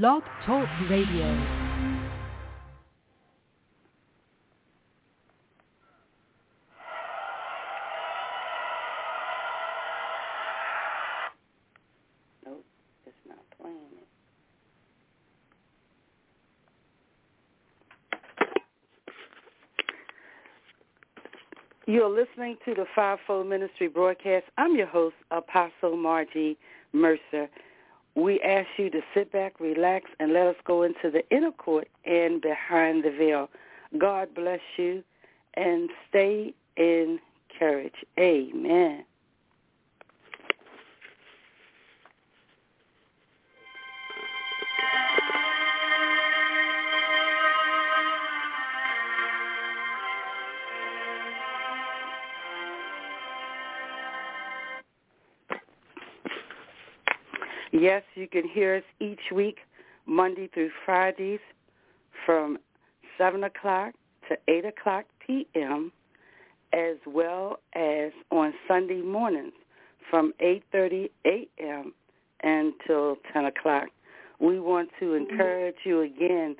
Blog Talk Radio. You're listening to the Fivefold Ministry broadcast. I'm your host, Apostle Margie Mercer. We ask you to sit back, relax, and let us go into the inner court and behind the veil. God bless you and stay encouraged. Amen. Yes, you can hear us each week, Monday through Fridays, from 7 o'clock to 8 o'clock p.m., as well as on Sunday mornings from 8.30 a.m. until 10 o'clock. We want to mm-hmm. encourage you again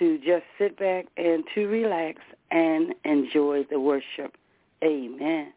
to just sit back and to relax and enjoy the worship. Amen.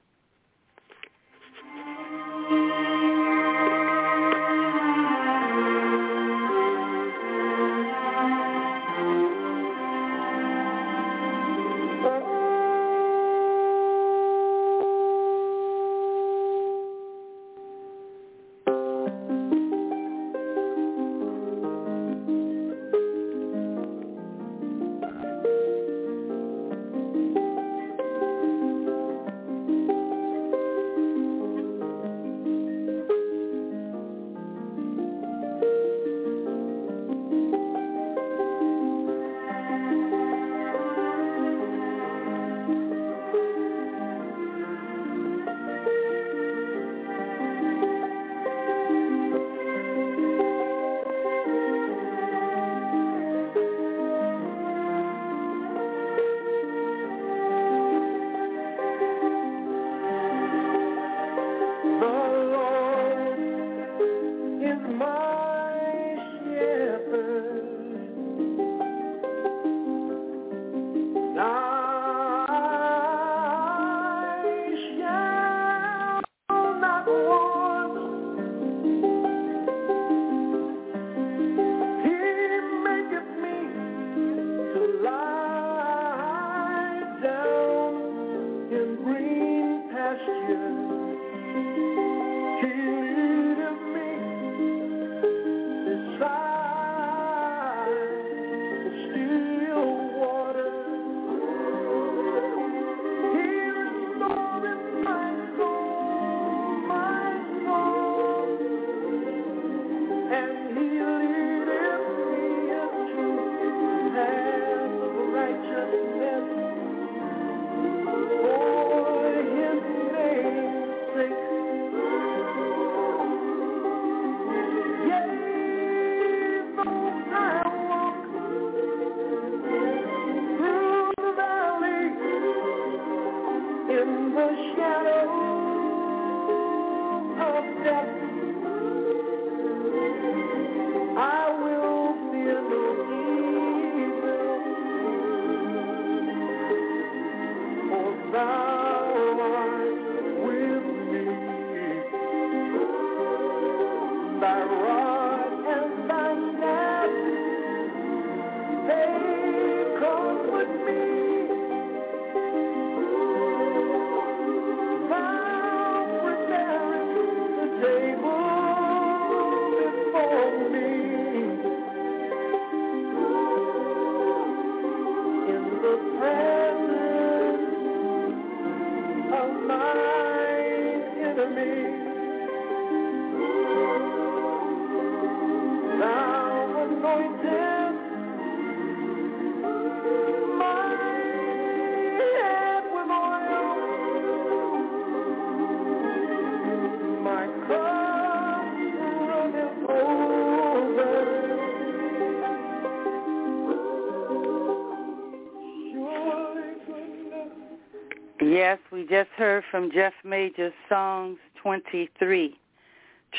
We just heard from Jeff Major's Songs 23.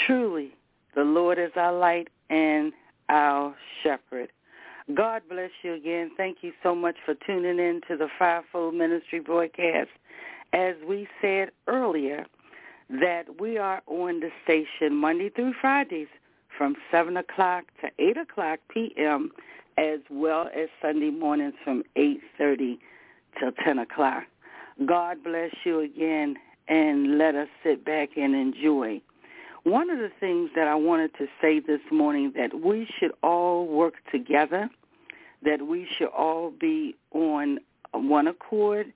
Truly, the Lord is our light and our shepherd. God bless you again. Thank you so much for tuning in to the Fivefold Ministry broadcast. As we said earlier, that we are on the station Monday through Fridays from 7 o'clock to 8 o'clock p.m., as well as Sunday mornings from 8.30 till 10 o'clock. God bless you again, and let us sit back and enjoy. One of the things that I wanted to say this morning that we should all work together, that we should all be on one accord,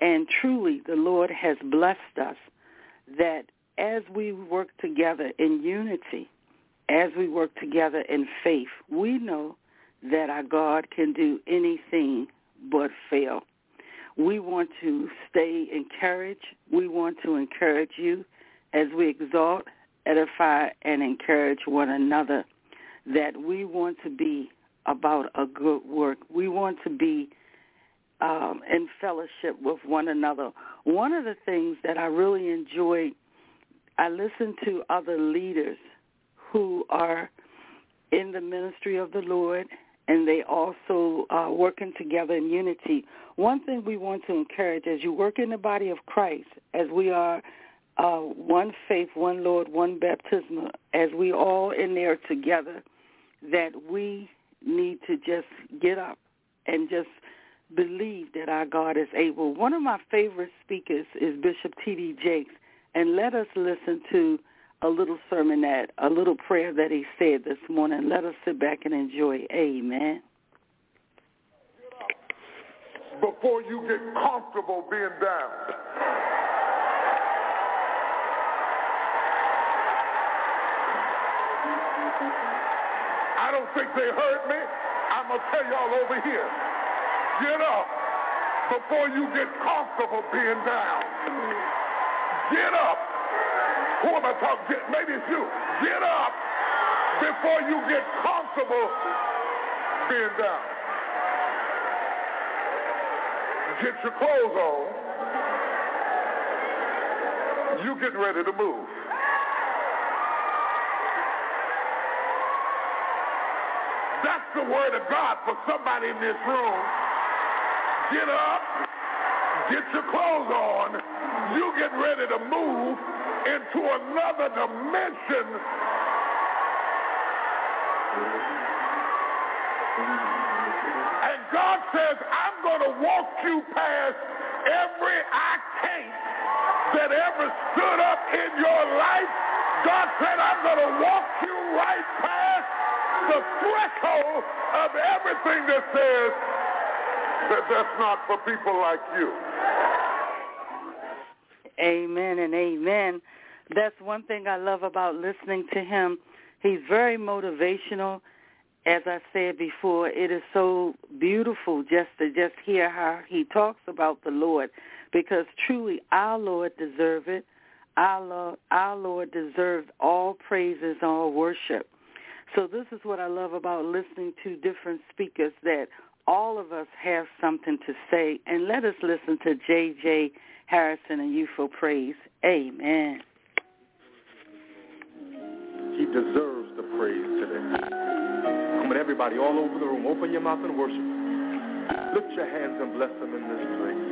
and truly the Lord has blessed us that as we work together in unity, as we work together in faith, we know that our God can do anything but fail. We want to stay encouraged. We want to encourage you as we exalt, edify, and encourage one another that we want to be about a good work. We want to be um, in fellowship with one another. One of the things that I really enjoy, I listen to other leaders who are in the ministry of the Lord and they also are working together in unity. One thing we want to encourage as you work in the body of Christ, as we are uh, one faith, one Lord, one baptism, as we all in there together, that we need to just get up and just believe that our God is able. One of my favorite speakers is Bishop T.D. Jakes, and let us listen to a little sermonette, a little prayer that he said this morning. Let us sit back and enjoy. Amen. Before you get comfortable being down. I don't think they heard me. I'm going to tell y'all over here. Get up before you get comfortable being down. Get up who am I talking? Maybe it's you. Get up before you get comfortable being down. Get your clothes on. You getting ready to move. That's the word of God for somebody in this room. Get up, get your clothes on. You get ready to move into another dimension. And God says, I'm going to walk you past every I can't that ever stood up in your life. God said, I'm going to walk you right past the threshold of everything that says that that's not for people like you. Amen and amen. That's one thing I love about listening to him. He's very motivational. As I said before, it is so beautiful just to just hear how he talks about the Lord because truly our Lord deserves it. Our Lord, our Lord deserves all praises, all worship. So this is what I love about listening to different speakers that all of us have something to say. And let us listen to J.J. Hairston and Youthful Praise. Amen. He deserves the praise today. Come on, everybody, all over the room, open your mouth and worship. Lift your hands and bless him in this place.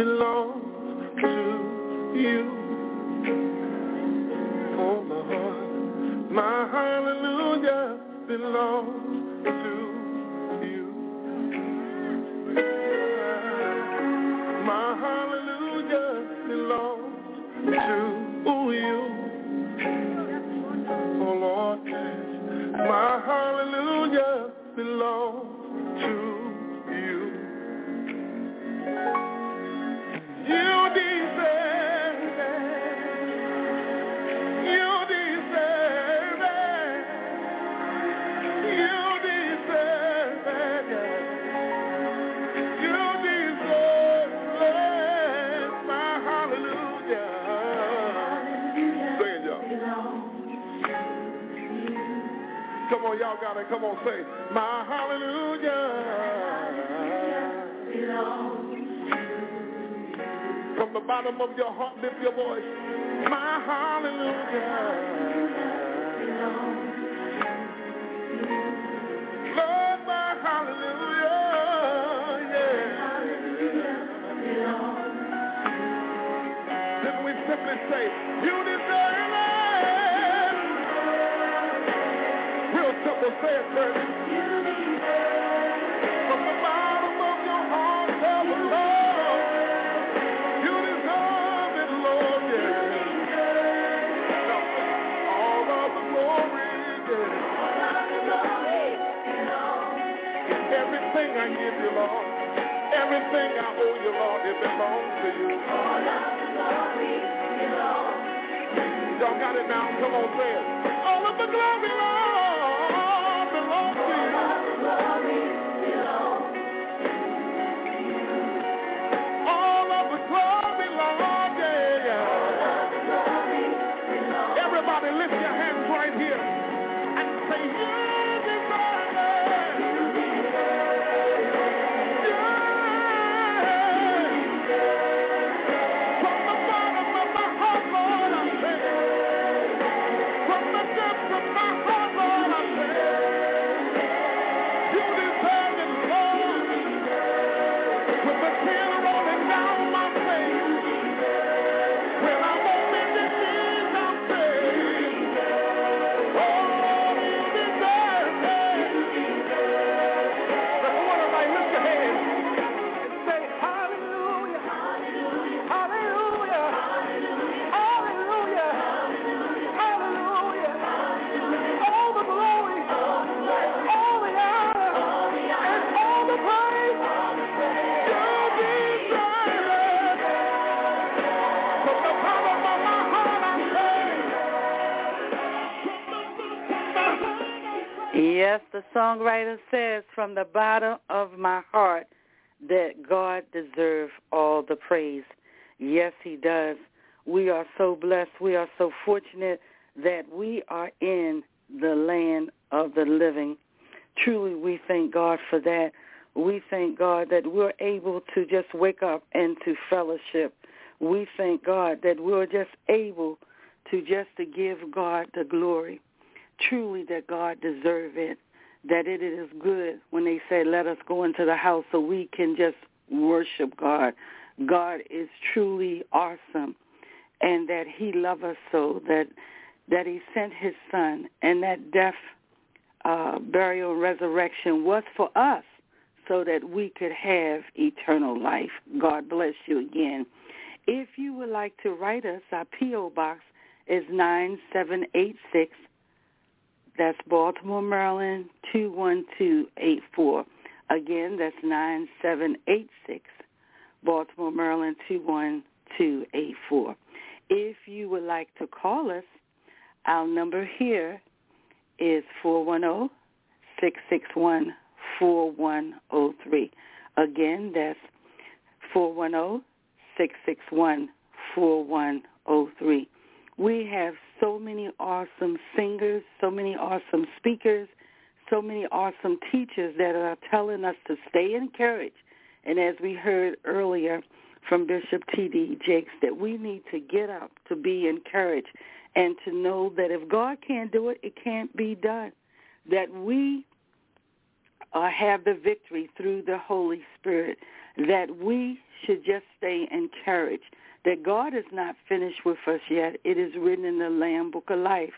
Belongs to you. Oh Lord, my hallelujah belongs bottom of your heart, lift your voice. My hallelujah. Lord, my hallelujah. Yeah. Then we simply say, you deserve it. Real simple, say it, church. Everything I give you, Lord, everything I owe you, Lord, it belongs to you. All of the glory belongs. Y'all got it now? Come on, say it. All of the glory, Lord, songwriter says from the bottom of my heart that God deserves all the praise. Yes, he does. We are so blessed. We are so fortunate that we are in the land of the living. Truly, we thank God for that. We thank God that we're able to just wake up and to fellowship. We thank God that we're just able to just to give God the glory. Truly that God deserves it. That it is good when they say, let us go into the house so we can just worship God. God is truly awesome and that he loved us so that that he sent his son and that death, uh, burial, resurrection was for us so that we could have eternal life. God bless you again. If you would like to write us, our P.O. Box is 9786. That's Baltimore, Maryland, 21284. Again, that's 9786. Baltimore, Maryland, 21284. If you would like to call us, our number here is 410-661-4103. Again, that's 410-661-4103. We have so many awesome singers, so many awesome speakers, so many awesome teachers that are telling us to stay encouraged. And as we heard earlier from Bishop T.D. Jakes, that we need to get up to be encouraged and to know that if God can't do it, it can't be done. That we uh, have the victory through the Holy Spirit. That we should just stay encouraged. That God is not finished with us yet. It is written in the Lamb Book of Life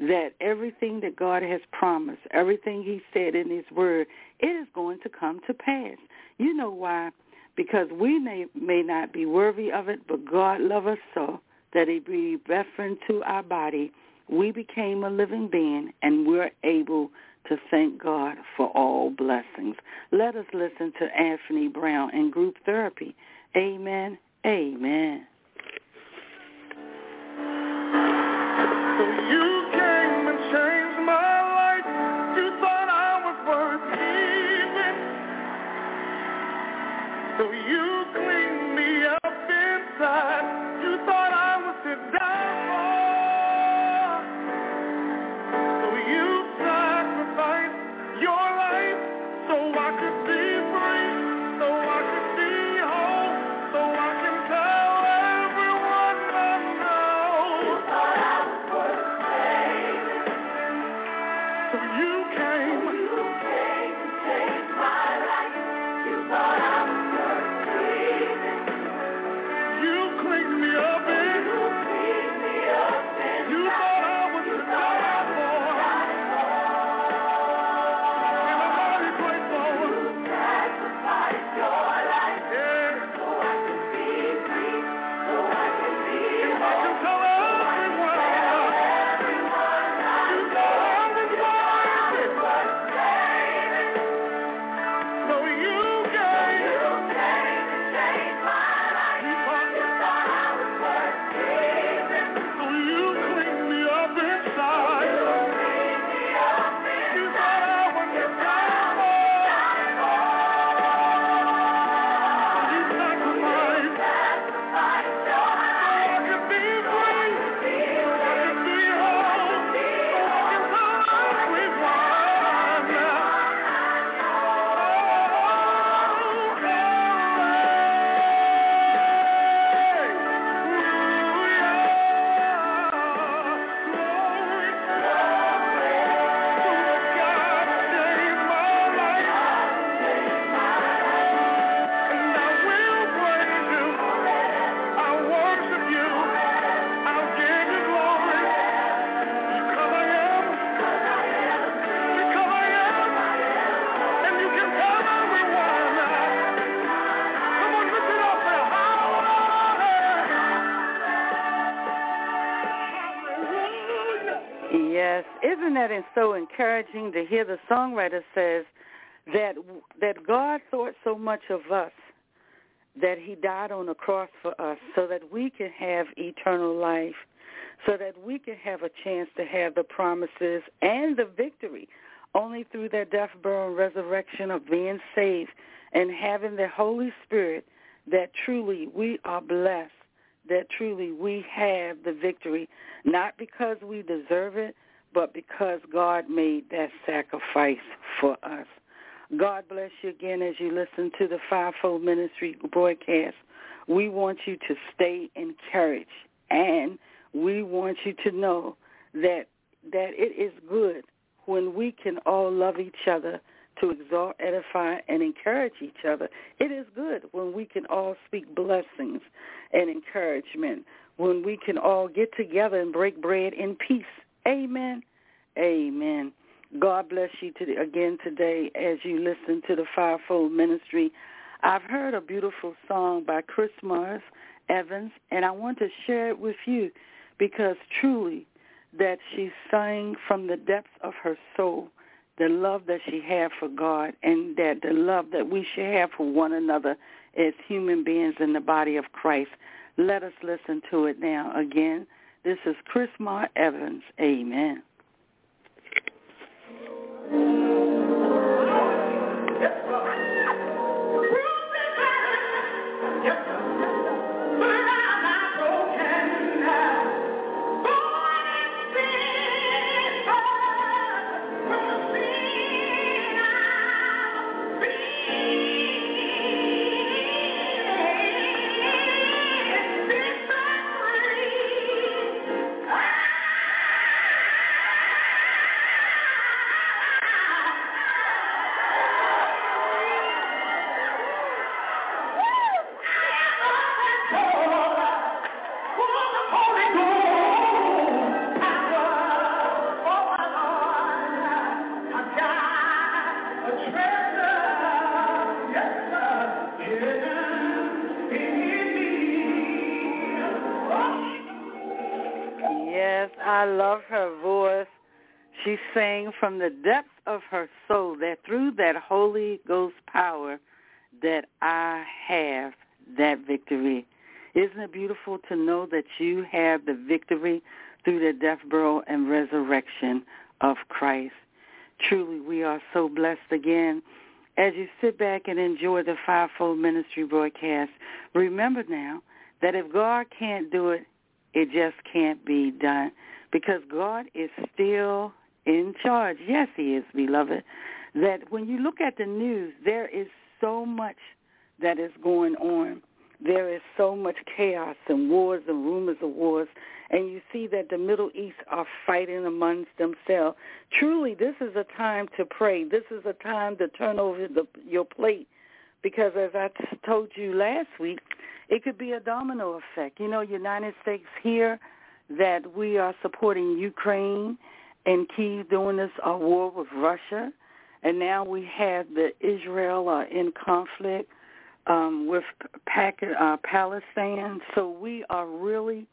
that everything that God has promised, everything he said in his word, it is going to come to pass. You know why? Because we may, may not be worthy of it, but God loved us so that he breathed breath into our body. We became a living being, and we're able to thank God for all blessings. Let us listen to Anthony Brown in group therapy. Amen. Amen. So encouraging to hear the songwriter says that that God thought so much of us that he died on the cross for us so that we can have eternal life, so that we can have a chance to have the promises and the victory only through their death, burial, and resurrection of being saved and having the Holy Spirit that truly we are blessed, that truly we have the victory, not because we deserve it, but because God made that sacrifice for us. God bless you again as you listen to the Fivefold Ministry broadcast. We want you to stay encouraged, and we want you to know that that it is good when we can all love each other to exalt, edify, and encourage each other. It is good when we can all speak blessings and encouragement, when we can all get together and break bread in peace. Amen. Amen. God bless you today, again today as you listen to the Fivefold Ministry. I've heard a beautiful song by Chris Mars Evans, and I want to share it with you because truly that she sang from the depths of her soul the love that she had for God and that the love that we should have for one another as human beings in the body of Christ. Let us listen to it now. Again, this is Chris Mar Evans. Amen. From the depths of her soul that through that Holy Ghost power that I have that victory. Isn't it beautiful to know that you have the victory through the death, burial, and resurrection of Christ? Truly, we are so blessed again. As you sit back and enjoy the Fivefold Ministry broadcast, remember now that if God can't do it, it just can't be done because God is still in charge. Yes, he is, beloved. That when you look at the news, there is so much that is going on. There is so much chaos and wars and rumors of wars. And you see that the Middle East are fighting amongst themselves. Truly, this is a time to pray. This is a time to turn over the, your plate. Because as I t- told you last week, it could be a domino effect. You know, United States here, that we are supporting Ukraine and Kiev doing this uh, war with Russia, and now we have the Israel uh, in conflict um, with Pac- uh, Palestine. So we are really,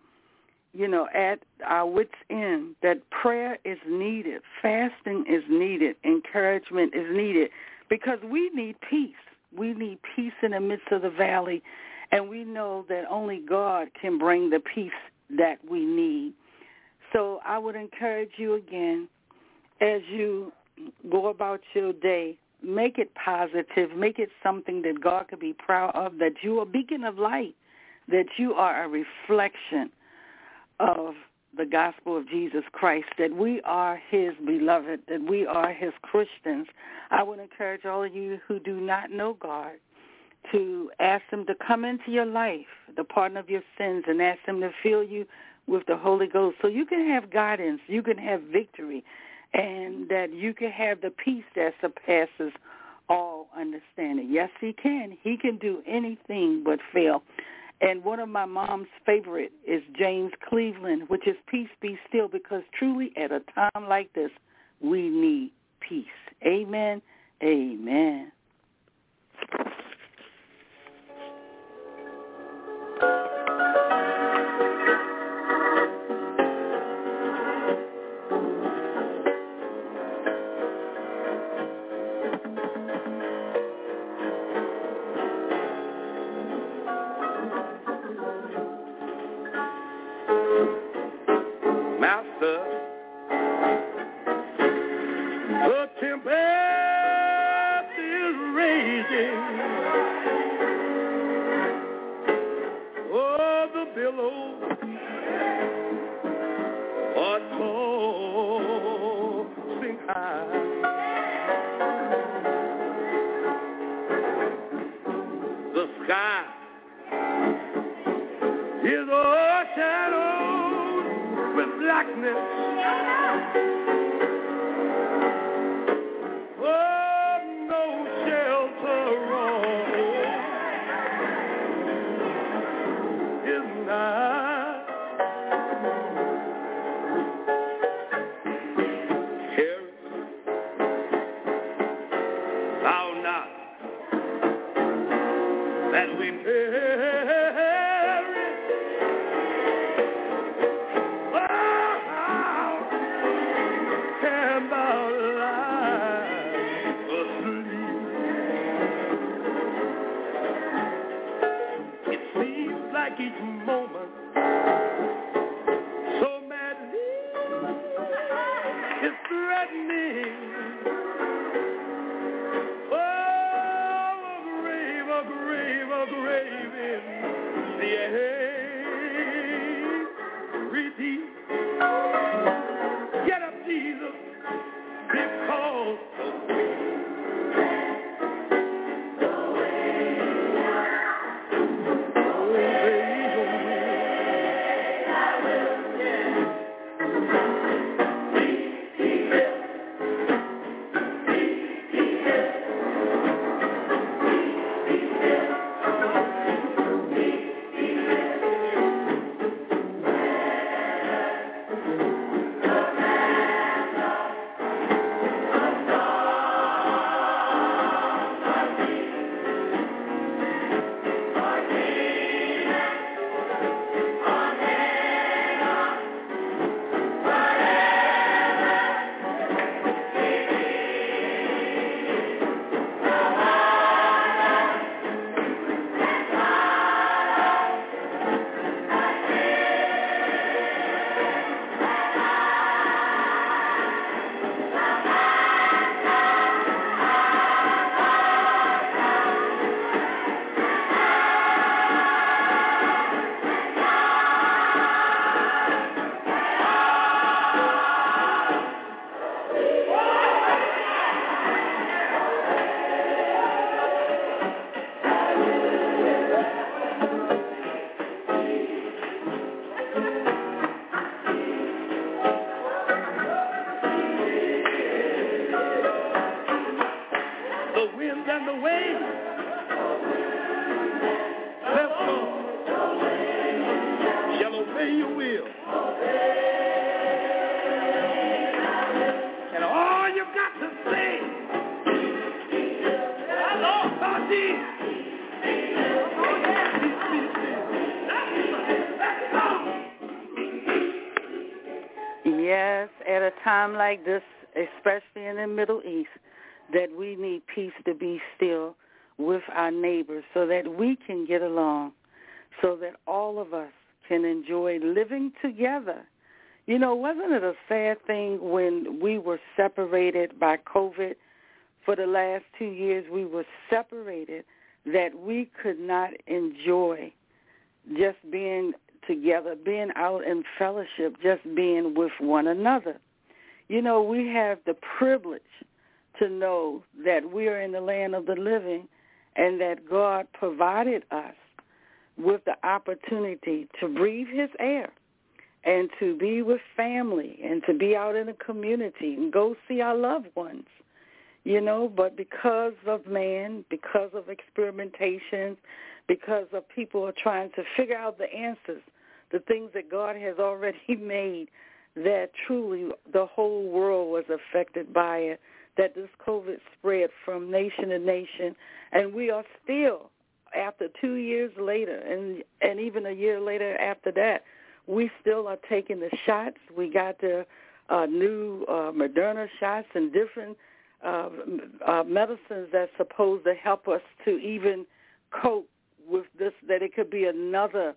you know, at our wits' end. That prayer is needed, fasting is needed, encouragement is needed, because we need peace. We need peace in the midst of the valley, and we know that only God can bring the peace that we need. So I would encourage you again as you go about your day, make it positive, make it something that God could be proud of, that you are a beacon of light, that you are a reflection of the gospel of Jesus Christ, that we are his beloved, that we are his Christians. I would encourage all of you who do not know God to ask him to come into your life, the pardon of your sins, and ask him to fill you with the Holy Ghost so you can have guidance, you can have victory, and that you can have the peace that surpasses all understanding. Yes, he can. He can do anything but fail. And one of my mom's favorite is James Cleveland, which is peace be still, because truly at a time like this, we need peace. Amen. Amen. With blackness. Yes, at a time like this, especially in the Middle East, that we need peace to be still with our neighbors so that we can get along, so that all of us can enjoy living together. You know, wasn't it a sad thing when we were separated by COVID for the last two years? We were separated that we could not enjoy just being together, being out in fellowship, just being with one another. You know, we have the privilege to know that we are in the land of the living and that God provided us with the opportunity to breathe his air and to be with family and to be out in the community and go see our loved ones. You know, but because of man, because of experimentations, because of people are trying to figure out the answers, the things that God has already made, that truly the whole world was affected by it, that this COVID spread from nation to nation, and we are still, after two years later, and and even a year later after that, we still are taking the shots. We got the uh, new uh, Moderna shots and different uh, uh, medicines that's supposed to help us to even cope with this, that it could be another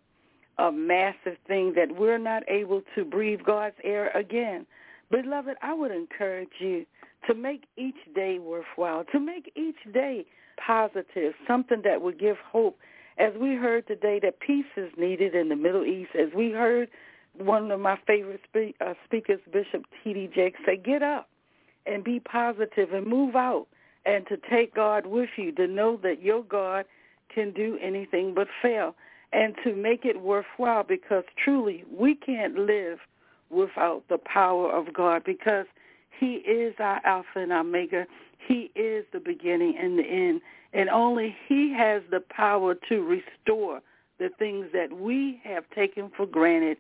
a massive thing that we're not able to breathe God's air again. Beloved, I would encourage you to make each day worthwhile, to make each day positive, something that would give hope. As we heard today that peace is needed in the Middle East, as we heard one of my favorite spe- uh, speakers, Bishop T.D. Jakes, say, get up and be positive and move out and to take God with you, to know that your God can do anything but fail and to make it worthwhile because truly we can't live without the power of God because he is our Alpha and Omega. He is the beginning and the end. And only he has the power to restore the things that we have taken for granted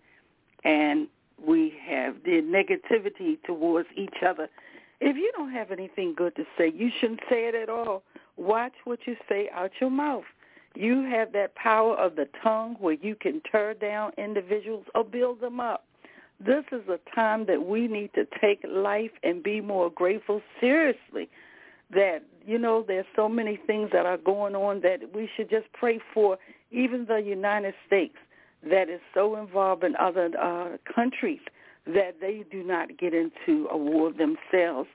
and we have the negativity towards each other. If you don't have anything good to say, you shouldn't say it at all. Watch what you say out your mouth. You have that power of the tongue where you can tear down individuals or build them up. This is a time that we need to take life and be more grateful seriously. That, you know, there's so many things that are going on that we should just pray for, even the United States that is so involved in other uh, countries that they do not get into a war themselves.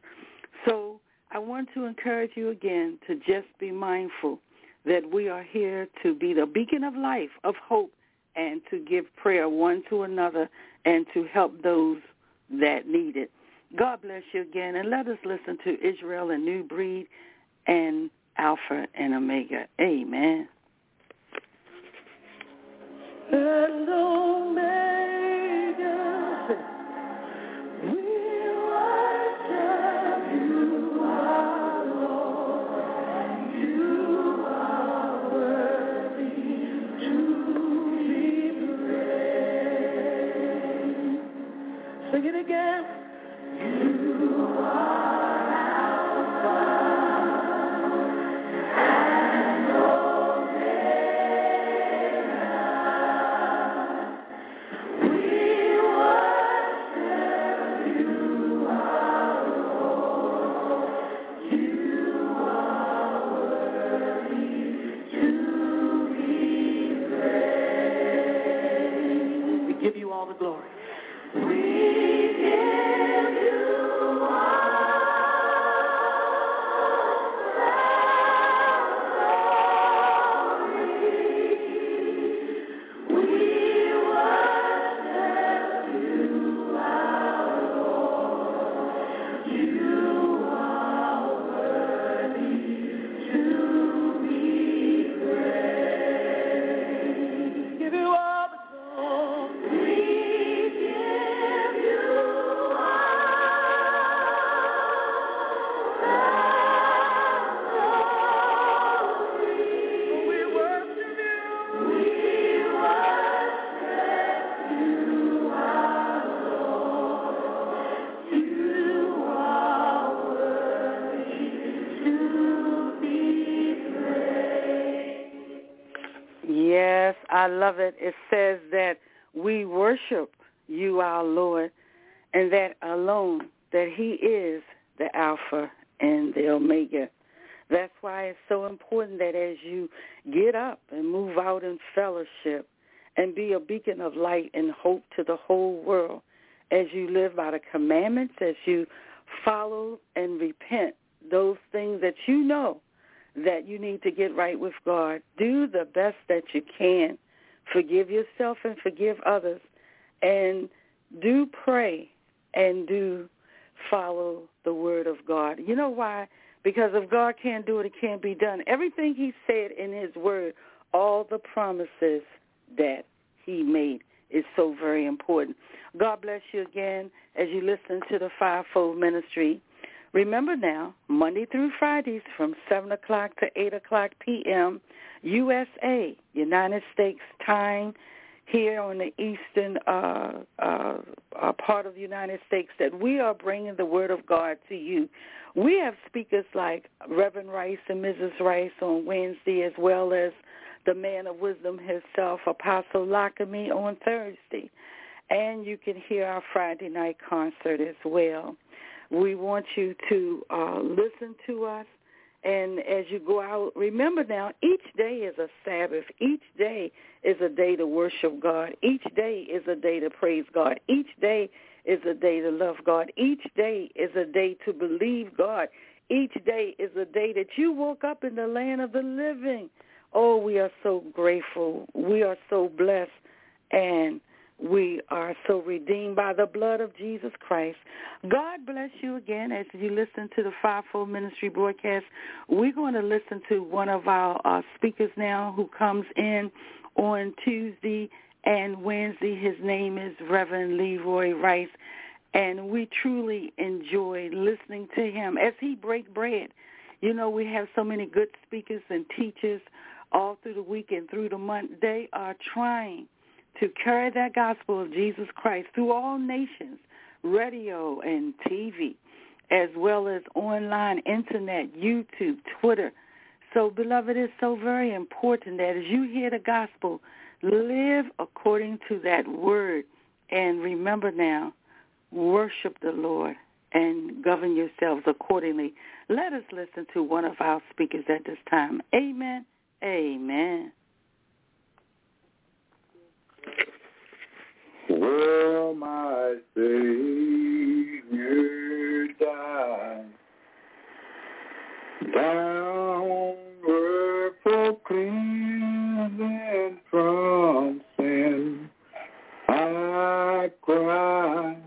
So I want to encourage you again to just be mindful that we are here to be the beacon of life, of hope, and to give prayer one to another and to help those that need it. God bless you again, and let us listen to Israel and New Breed and Alpha and Omega. Amen. And Omega. I love it. It says that we worship you, our Lord, and that alone, that he is the Alpha and the Omega. That's why it's so important that as you get up and move out in fellowship and be a beacon of light and hope to the whole world, as you live by the commandments, as you follow and repent those things that you know that you need to get right with God. Do the best that you can. Forgive yourself and forgive others. And do pray and do follow the word of God. You know why? Because if God can't do it, it can't be done. Everything he said in his word, all the promises that he made is so very important. God bless you again as you listen to the Fivefold Ministry. Remember now, Monday through Fridays from 7 o'clock to 8 o'clock p.m., USA, United States time, here on the eastern uh, uh, uh, part of the United States, that we are bringing the Word of God to you. We have speakers like Reverend Rice and Mrs. Rice on Wednesday, as well as the man of wisdom himself, Apostle Lockamy, on Thursday. And you can hear our Friday night concert as well. We want you to uh, listen to us And as you go out, remember now, each day is a Sabbath. Each day is a day to worship God. Each day is a day to praise God. Each day is a day to love God. Each day is a day to believe God. Each day is a day that you woke up in the land of the living. Oh, we are so grateful. We are so blessed. And we are so redeemed by the blood of Jesus Christ. God bless you again as you listen to the Fivefold Ministry broadcast. We're going to listen to one of our uh, speakers now who comes in on Tuesday and Wednesday. His name is Reverend Leroy Rice, and we truly enjoy listening to him as he break bread. You know, we have so many good speakers and teachers all through the week and through the month. They are trying to carry that gospel of Jesus Christ through all nations, radio and TV, as well as online, internet, YouTube, Twitter. So, beloved, it's so very important that as you hear the gospel, live according to that word. And remember now, worship the Lord and govern yourselves accordingly. Let us listen to one of our speakers at this time. Amen. Amen. Will my Savior? Downward for cleansing from sin, I cry.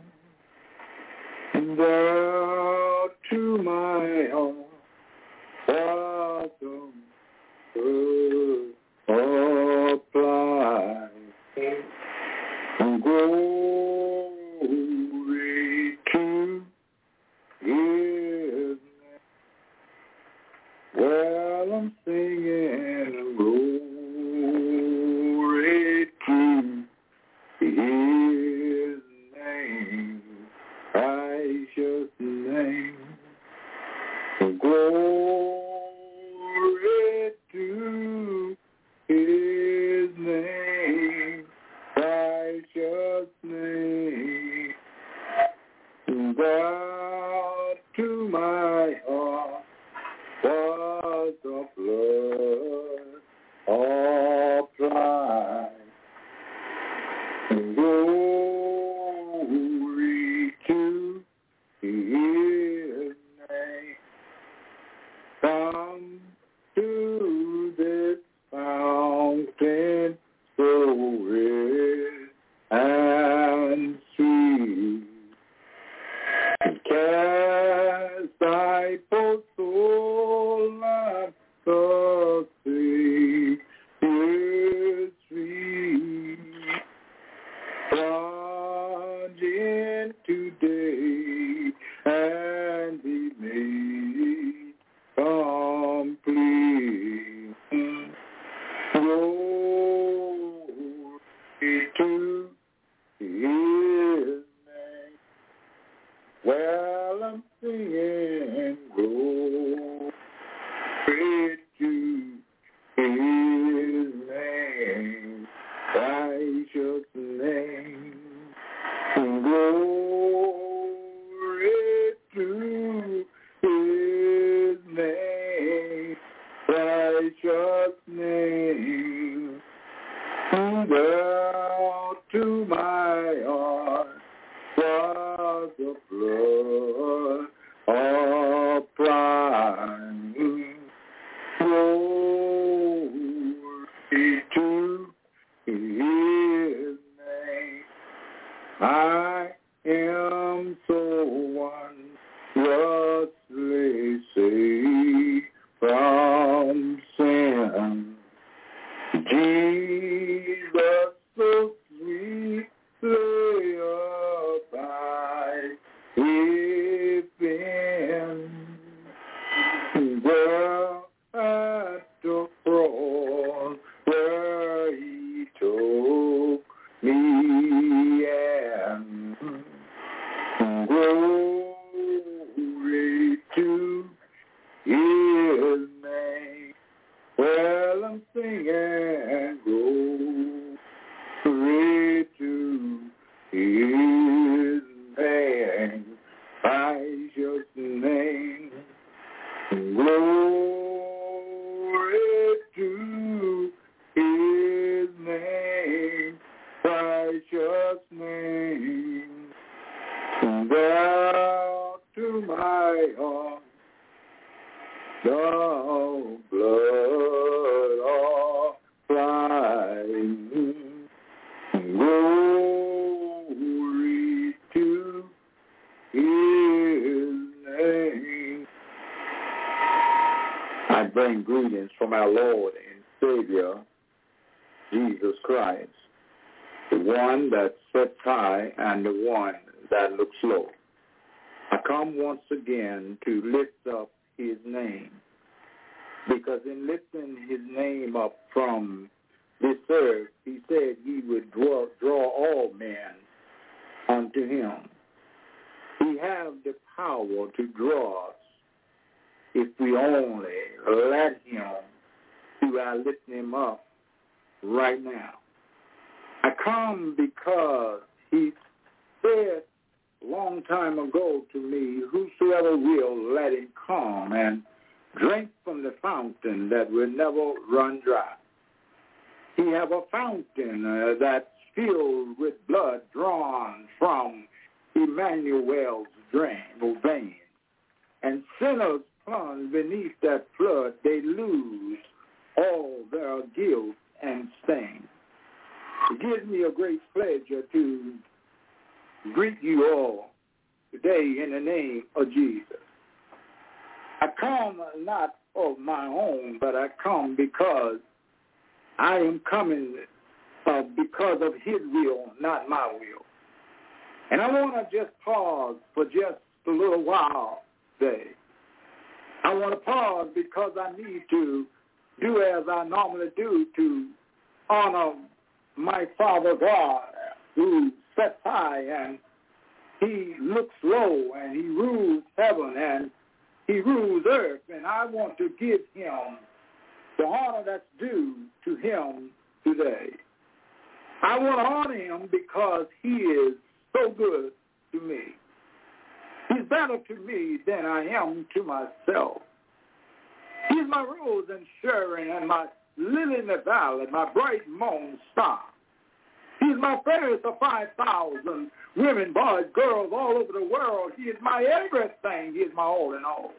All.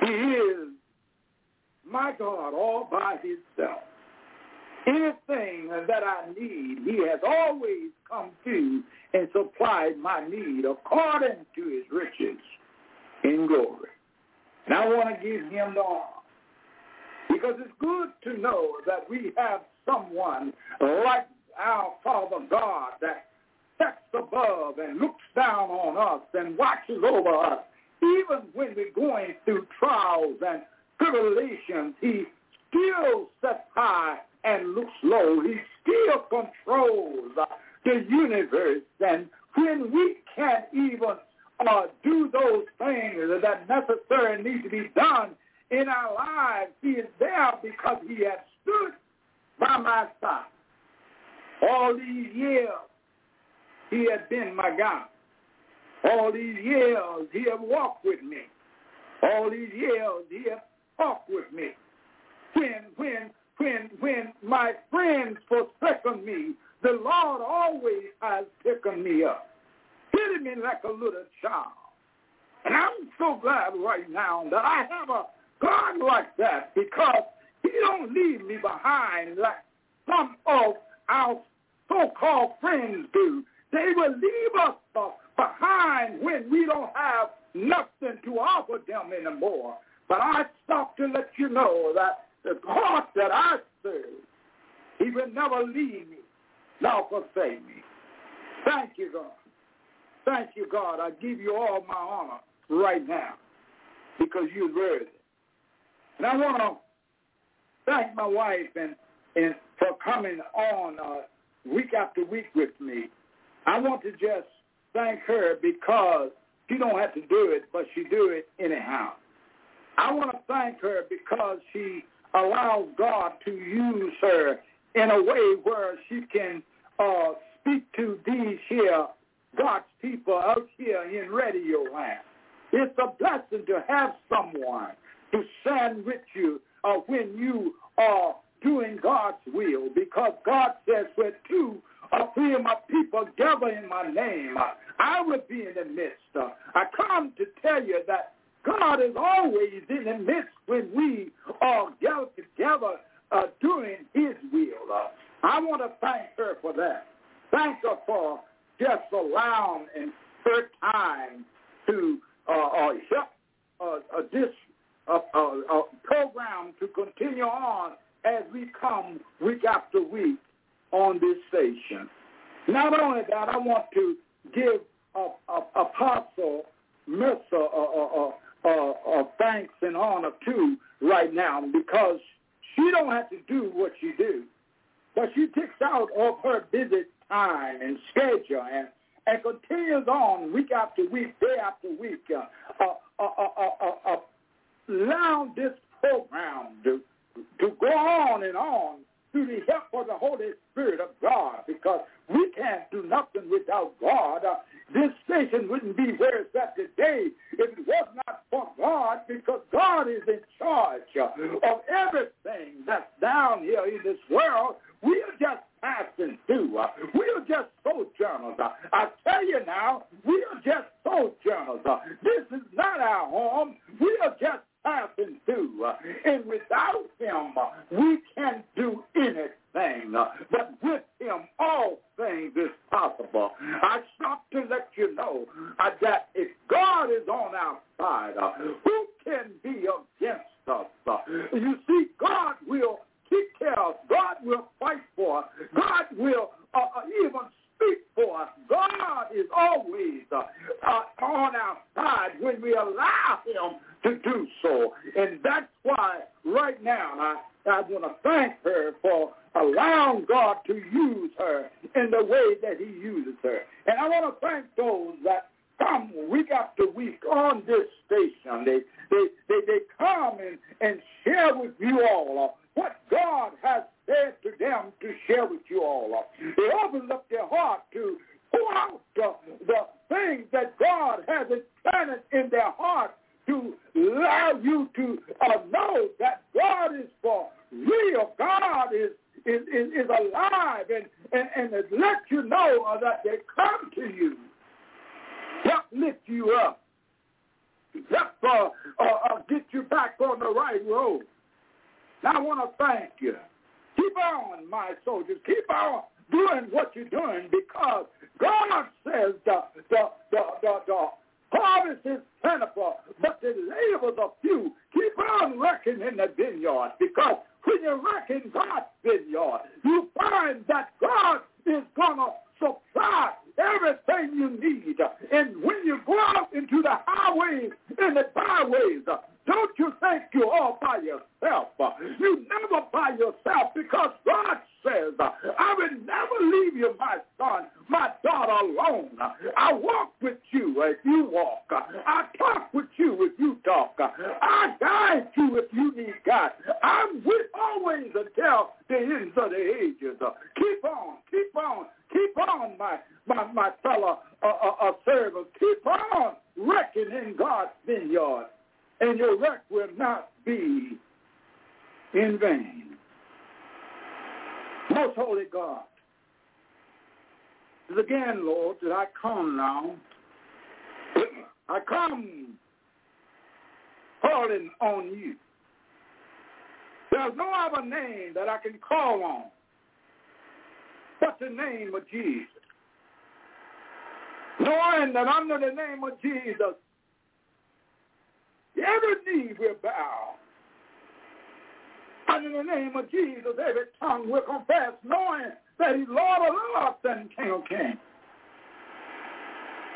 He is my God all by himself. Anything that I need, he has always come to and supplied my need according to his riches in glory. And I want to give him the honor. Because it's good to know that we have someone like our Father God that sits above and looks down on us and watches over us. Even when we're going through trials and tribulations, he still sets high and looks low. He still controls uh, the universe. And when we can't even uh, do those things that necessarily need to be done in our lives, he is there because he has stood by my side. All these years, he has been my God. All these years, he have walked with me. All these years, he have talked with me. When, when, when, when my friends forsaken me, the Lord always has taken me up, hitting me like a little child. And I'm so glad right now that I have a God like that because he don't leave me behind like some of our so-called friends do. They will leave us behind when we don't have nothing to offer them anymore. But I stop to let you know that the God that I serve, he will never leave me nor forsake me. Thank you, God. Thank you, God. I give you all my honor right now because you're worthy. And I want to thank my wife and, and for coming on uh, week after week with me. I want to just thank her because she don't have to do it, but she do it anyhow. I want to thank her because she allows God to use her in a way where she can uh, speak to these here God's people out here in radio land. It's a blessing to have someone to stand with you uh, when you are doing God's will because God says where two of my people gather in my name, I will be in the midst. I come to tell you that God is always in the midst when we are gathered together uh, doing his will. Uh, I want to thank her for that. Thank her for just allowing and her time to uh, uh, help uh, uh, this uh, uh, uh, program to continue on as we come week after week on this station. Not only that, I want to give uh, uh, Apostle Mercer uh, uh, thanks and honor too right now because she don't have to do what she do, but she takes out of her busy time and schedule and and continues on week after week, day after week, uh, uh, uh, allow this program to to go on and on through the help of the Holy Spirit of God because we can't do nothing without God. Uh, this station wouldn't be where it's at today if it was not for God because God is in charge uh, of everything that's down here in this world. We are just passing through. Uh, we are just sojourners. Uh, I tell you now, we are just sojourners. Uh, this is not our home. We are just through. Uh, and without him, uh, we can't do anything. Uh, but with him, all things is possible. I stop to let you know uh, that if God is on our side, uh, who can be against us? Uh, you see, God will take care of. God will fight for us. God will even speak for us. God is always on our side when we allow him to do so. And that's why right now I, I want to thank her for allowing God to use her in the way that he uses her. And I want to thank those that come week after week on this station. They, they, they, they come and, and share with you all what God has said to them to share with you all. They open up their heart to pour out the, the things that God has planted in their heart to allow you to uh, know that God is for real. God is is, is, is alive and, and, and let you know uh, that they come to you. Help lift you up. Help uh, uh, uh, get you back on the right road. Now I want to thank you. Keep on, my soldiers. Keep on doing what you're doing because God says the, the, the, the, the Harvest is plentiful, but the labors are few. Keep on working in the vineyard because when you work in God's vineyard, you find that God is going to supply everything you need. And when you go out into the highways and the byways, don't you think you're all by yourself. You never by yourself because God says, I will never leave you, my son, my daughter alone. I walk with if you walk. I talk with you if you talk. I guide you if you need God. I'm with always until the ends of the ages. Keep on, keep on, keep on, my my, my fellow uh, uh, uh, servants. Keep on wrecking in God's vineyard, and your wreck will not be in vain. Most holy God, is again, Lord, that I come now. I come calling on you. There's no other name that I can call on but the name of Jesus. Knowing that under the name of Jesus, every knee will bow and in the name of Jesus, every tongue will confess, knowing that he's Lord of lords and King of kings.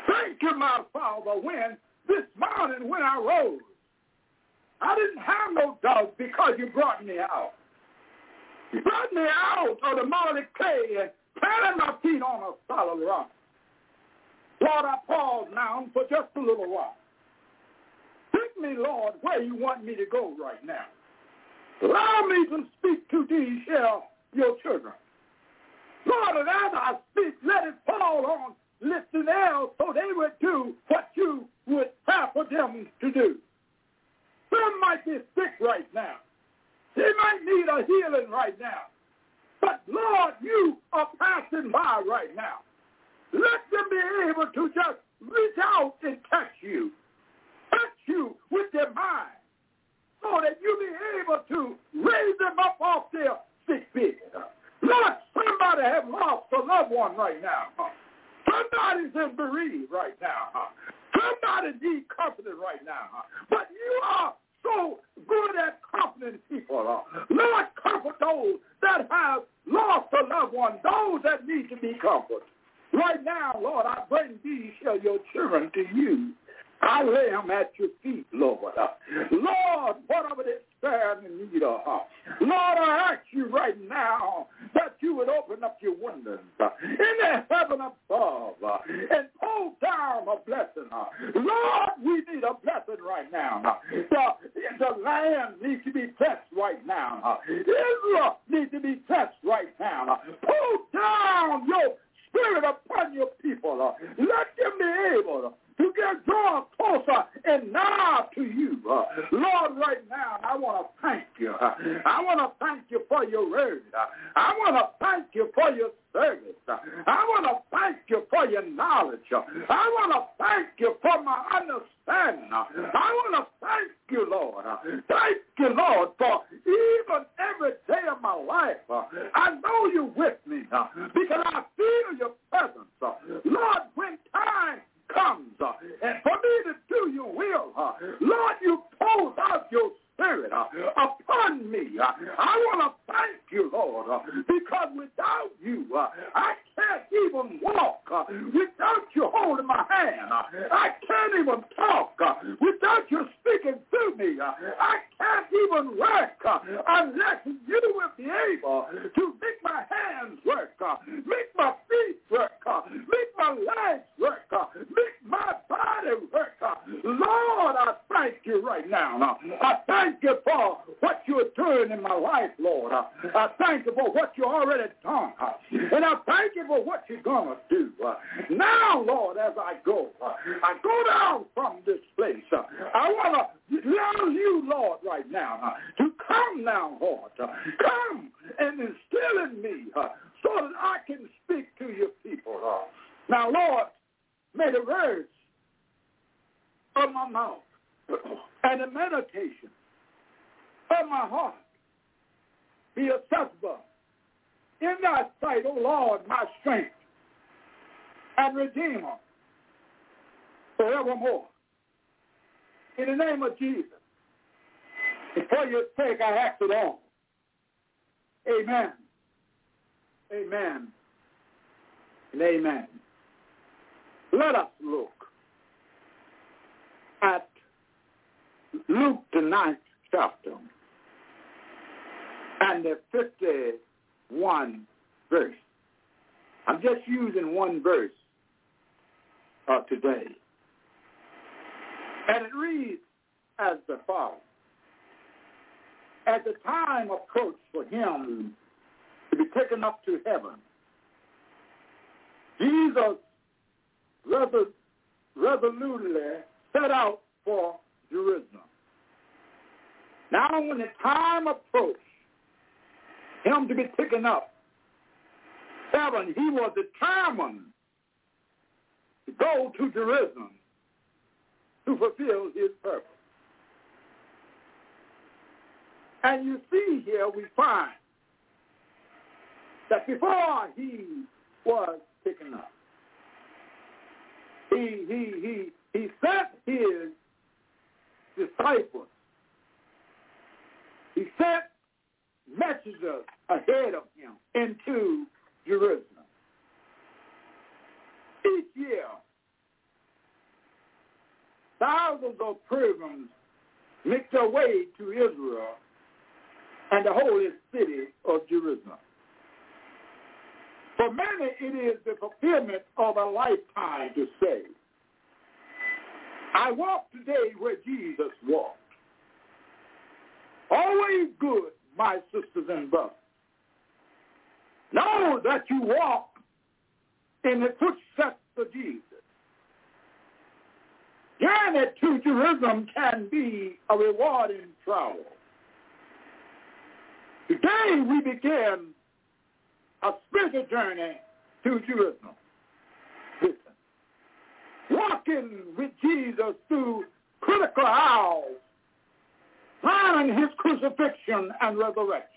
Thank you, my Father, when this morning when I rose, I didn't have no doubt because you brought me out. You brought me out of the moldy clay and planted my feet on a solid rock. Lord, I pause now for just a little while. Take me, Lord, where you want me to go right now. Allow me to speak to these here, your children. Lord, and as I speak, let it fall on listening ears so they would do what you would have for them to do. Some might be sick right now. They might need a healing right now. But Lord, you are passing by right now, let them be able to just reach out and touch you, touch you with their mind, so that you be able to raise them up off their sick bed. Lord, somebody have lost a loved one right now. Somebody's in bereavement right now. Somebody needs comforted right now. But you are so good at comforting people. Lord, comfort those that have lost a loved one, those that need to be comforted. Right now, Lord, I bring these your children to you. I lay them at your feet, Lord. Lord, whatever they stand in need of. Lord, I ask you right now that you would open up your windows in the heaven above and pull down a blessing. Lord, we need a blessing right now. The, the land needs to be blessed right now. Israel needs to be blessed right now. Pull down your spirit upon your people. Let them be able to get drawn closer and nigh to you. Uh, Lord, right now, I want to thank you. Uh, I want to thank you for your word. Uh, I want to thank you for your service. Uh, I want to thank you for your knowledge. Uh, I want to he was taken up, he he he he sent his disciples. He sent messengers ahead of him into Jerusalem. Each year, thousands of pilgrims make their way to Israel and the holy city of Jerusalem. For many, it is the fulfillment of a lifetime to say, I walk today where Jesus walked. Always good, my sisters and brothers. Know that you walk in the footsteps of Jesus. Journey to Jerusalem can be a rewarding travel. Today we begin a spiritual journey to Jerusalem. Listen. Walking with Jesus through critical hours, planning his crucifixion and resurrection.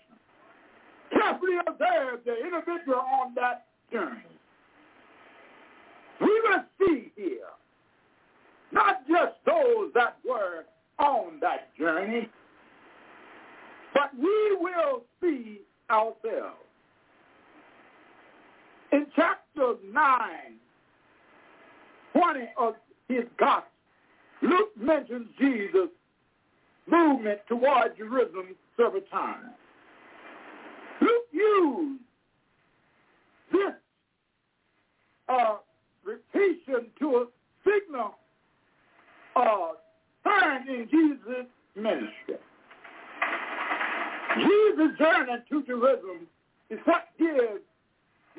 Carefully observe the individual on that journey. We will see here not just those that were on that journey, but we will see ourselves. In chapter 9, 20 of his gospel, Luke mentions Jesus' movement toward Jerusalem several times. Luke used this uh, repetition to signal uh, turn in Jesus' ministry. Jesus' journey to Jerusalem is what gives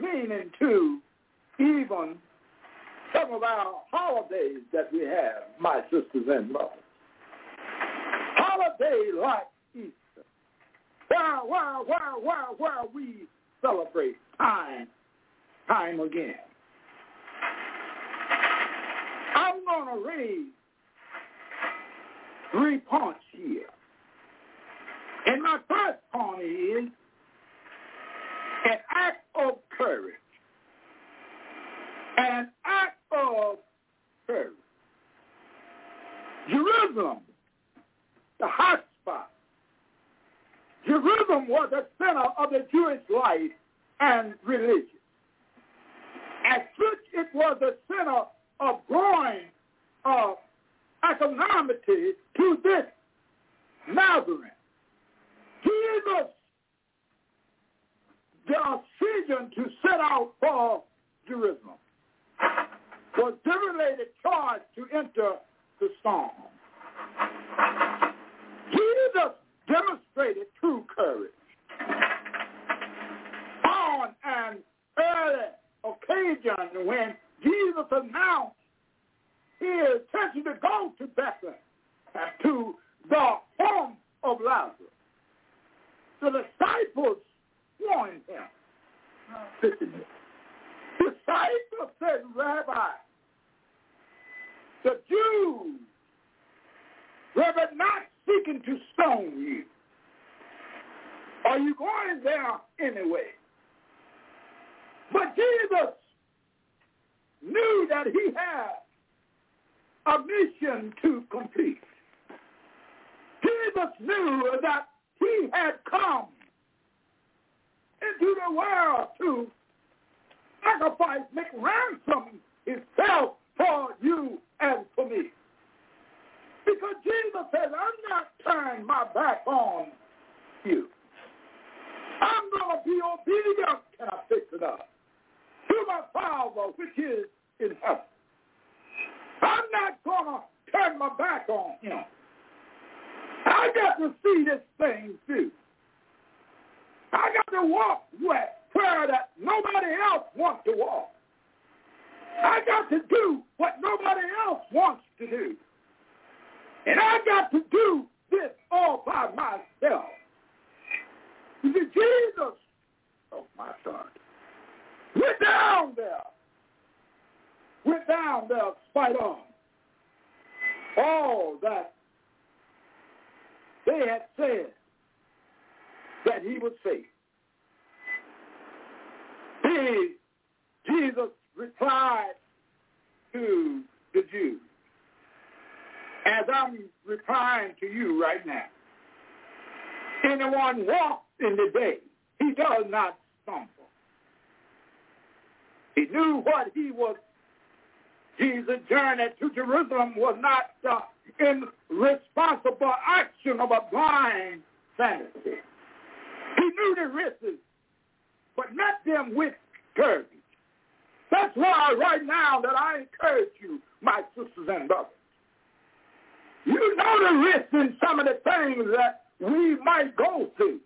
meaning to even some of our holidays that we have, my sisters and brothers. Holiday like Easter. Why, why, why, why, why we celebrate time, time again. I'm going to raise three points here. And my first point is an act of courage. An act of courage. Jerusalem, the hot spot. Jerusalem was the center of the Jewish life and religion. As such, it was the center of growing uh, economically to this Nazareth. Jesus, the decision to set out for Jerusalem was deliberately charged to enter the storm. Jesus demonstrated true courage. On an early occasion when Jesus announced his intention to go to Bethlehem, to the home of Lazarus, the disciples warned him. Listen, disciples said, Rabbi, the Jews were not seeking to stone you. Are you going there anyway? But Jesus knew that he had a mission to complete. Jesus knew that he had come into the world to sacrifice, make ransom himself for you and for me. Because Jesus says, I'm not turning my back on you. I'm going to be obedient, can I fix it up, to my Father which is in heaven. I'm not going to turn my back on him. I got to see this thing through. I got to walk where, where that nobody else wants to walk. I got to do what nobody else wants to do. And I got to do this all by myself. You see, Jesus, oh my God, went down there. Went down there spite on. all that they had said that he would say. He, Jesus replied to the Jews, as I'm replying to you right now. Anyone walks in the day, he does not stumble. He knew what he was. Jesus' journey to Jerusalem was not uh, the irresponsible action of a blind fantasy. He knew the risks, but met them with courage. That's why right now that I encourage you, my sisters and brothers. You know the risks in some of the things that we might go through.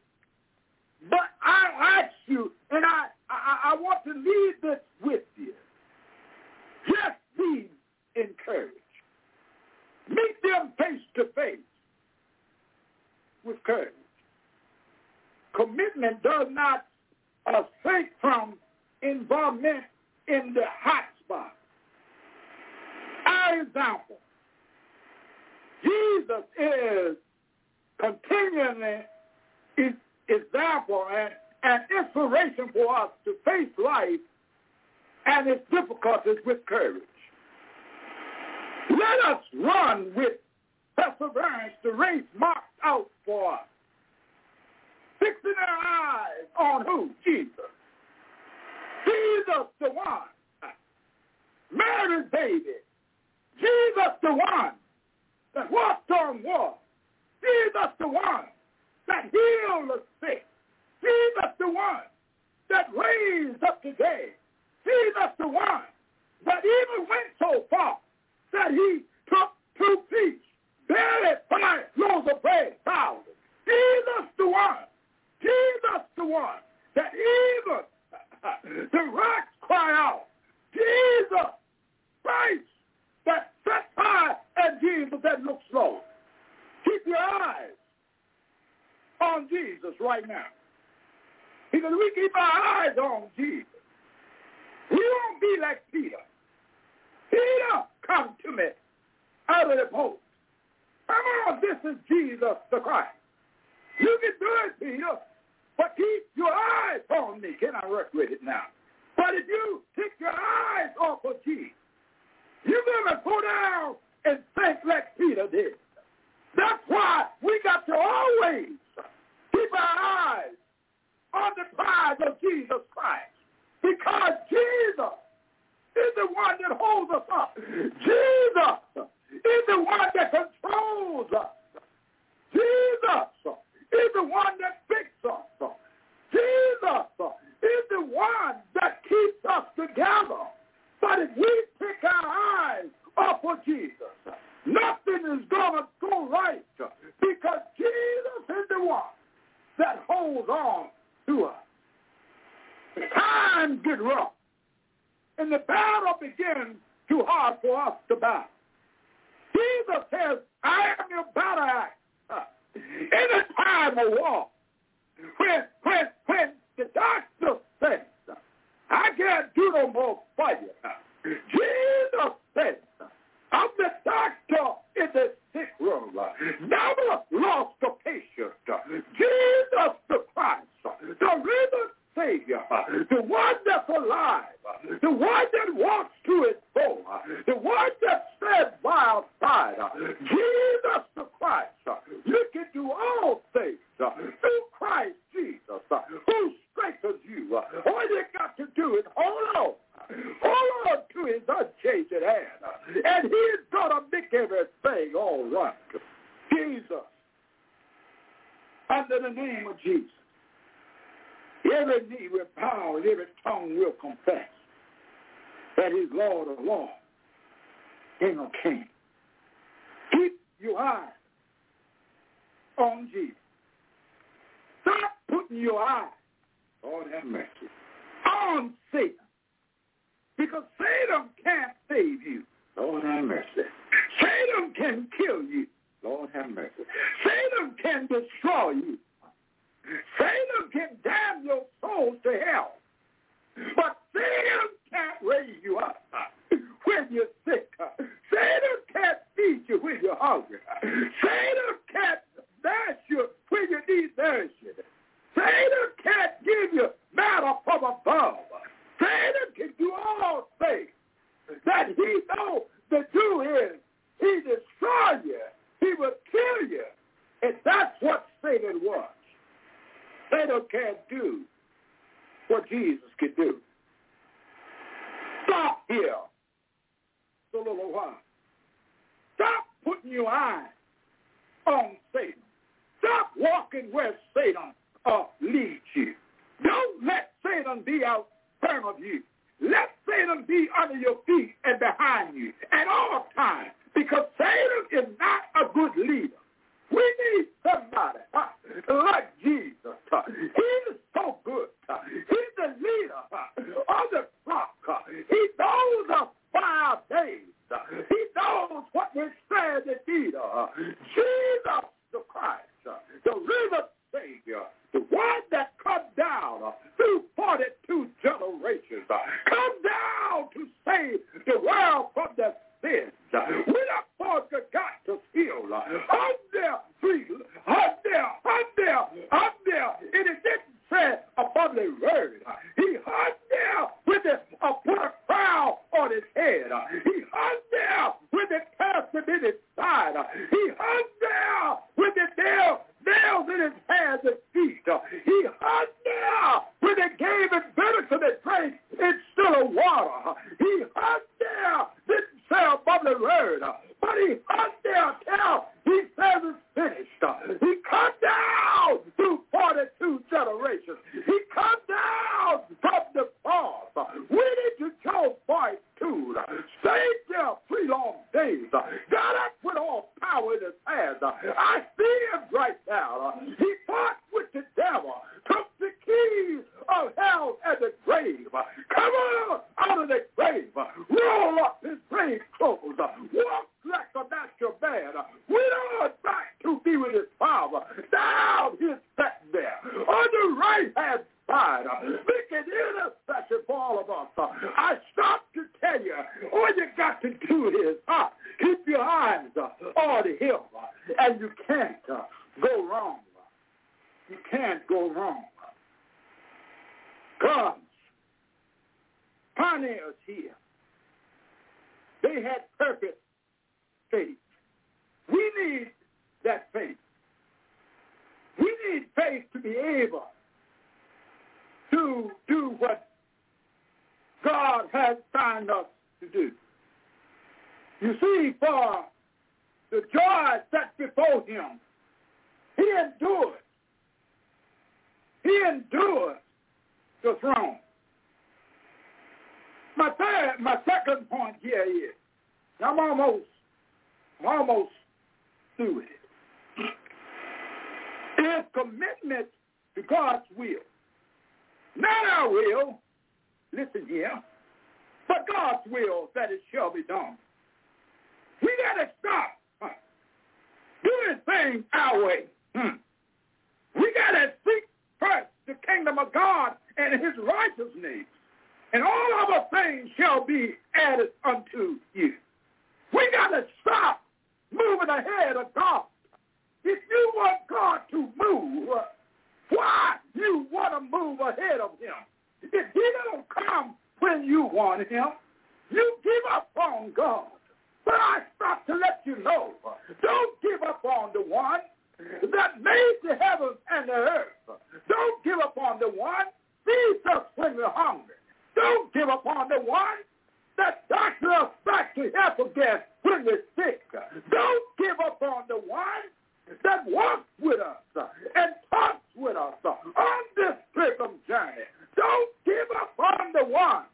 Don't give up on the one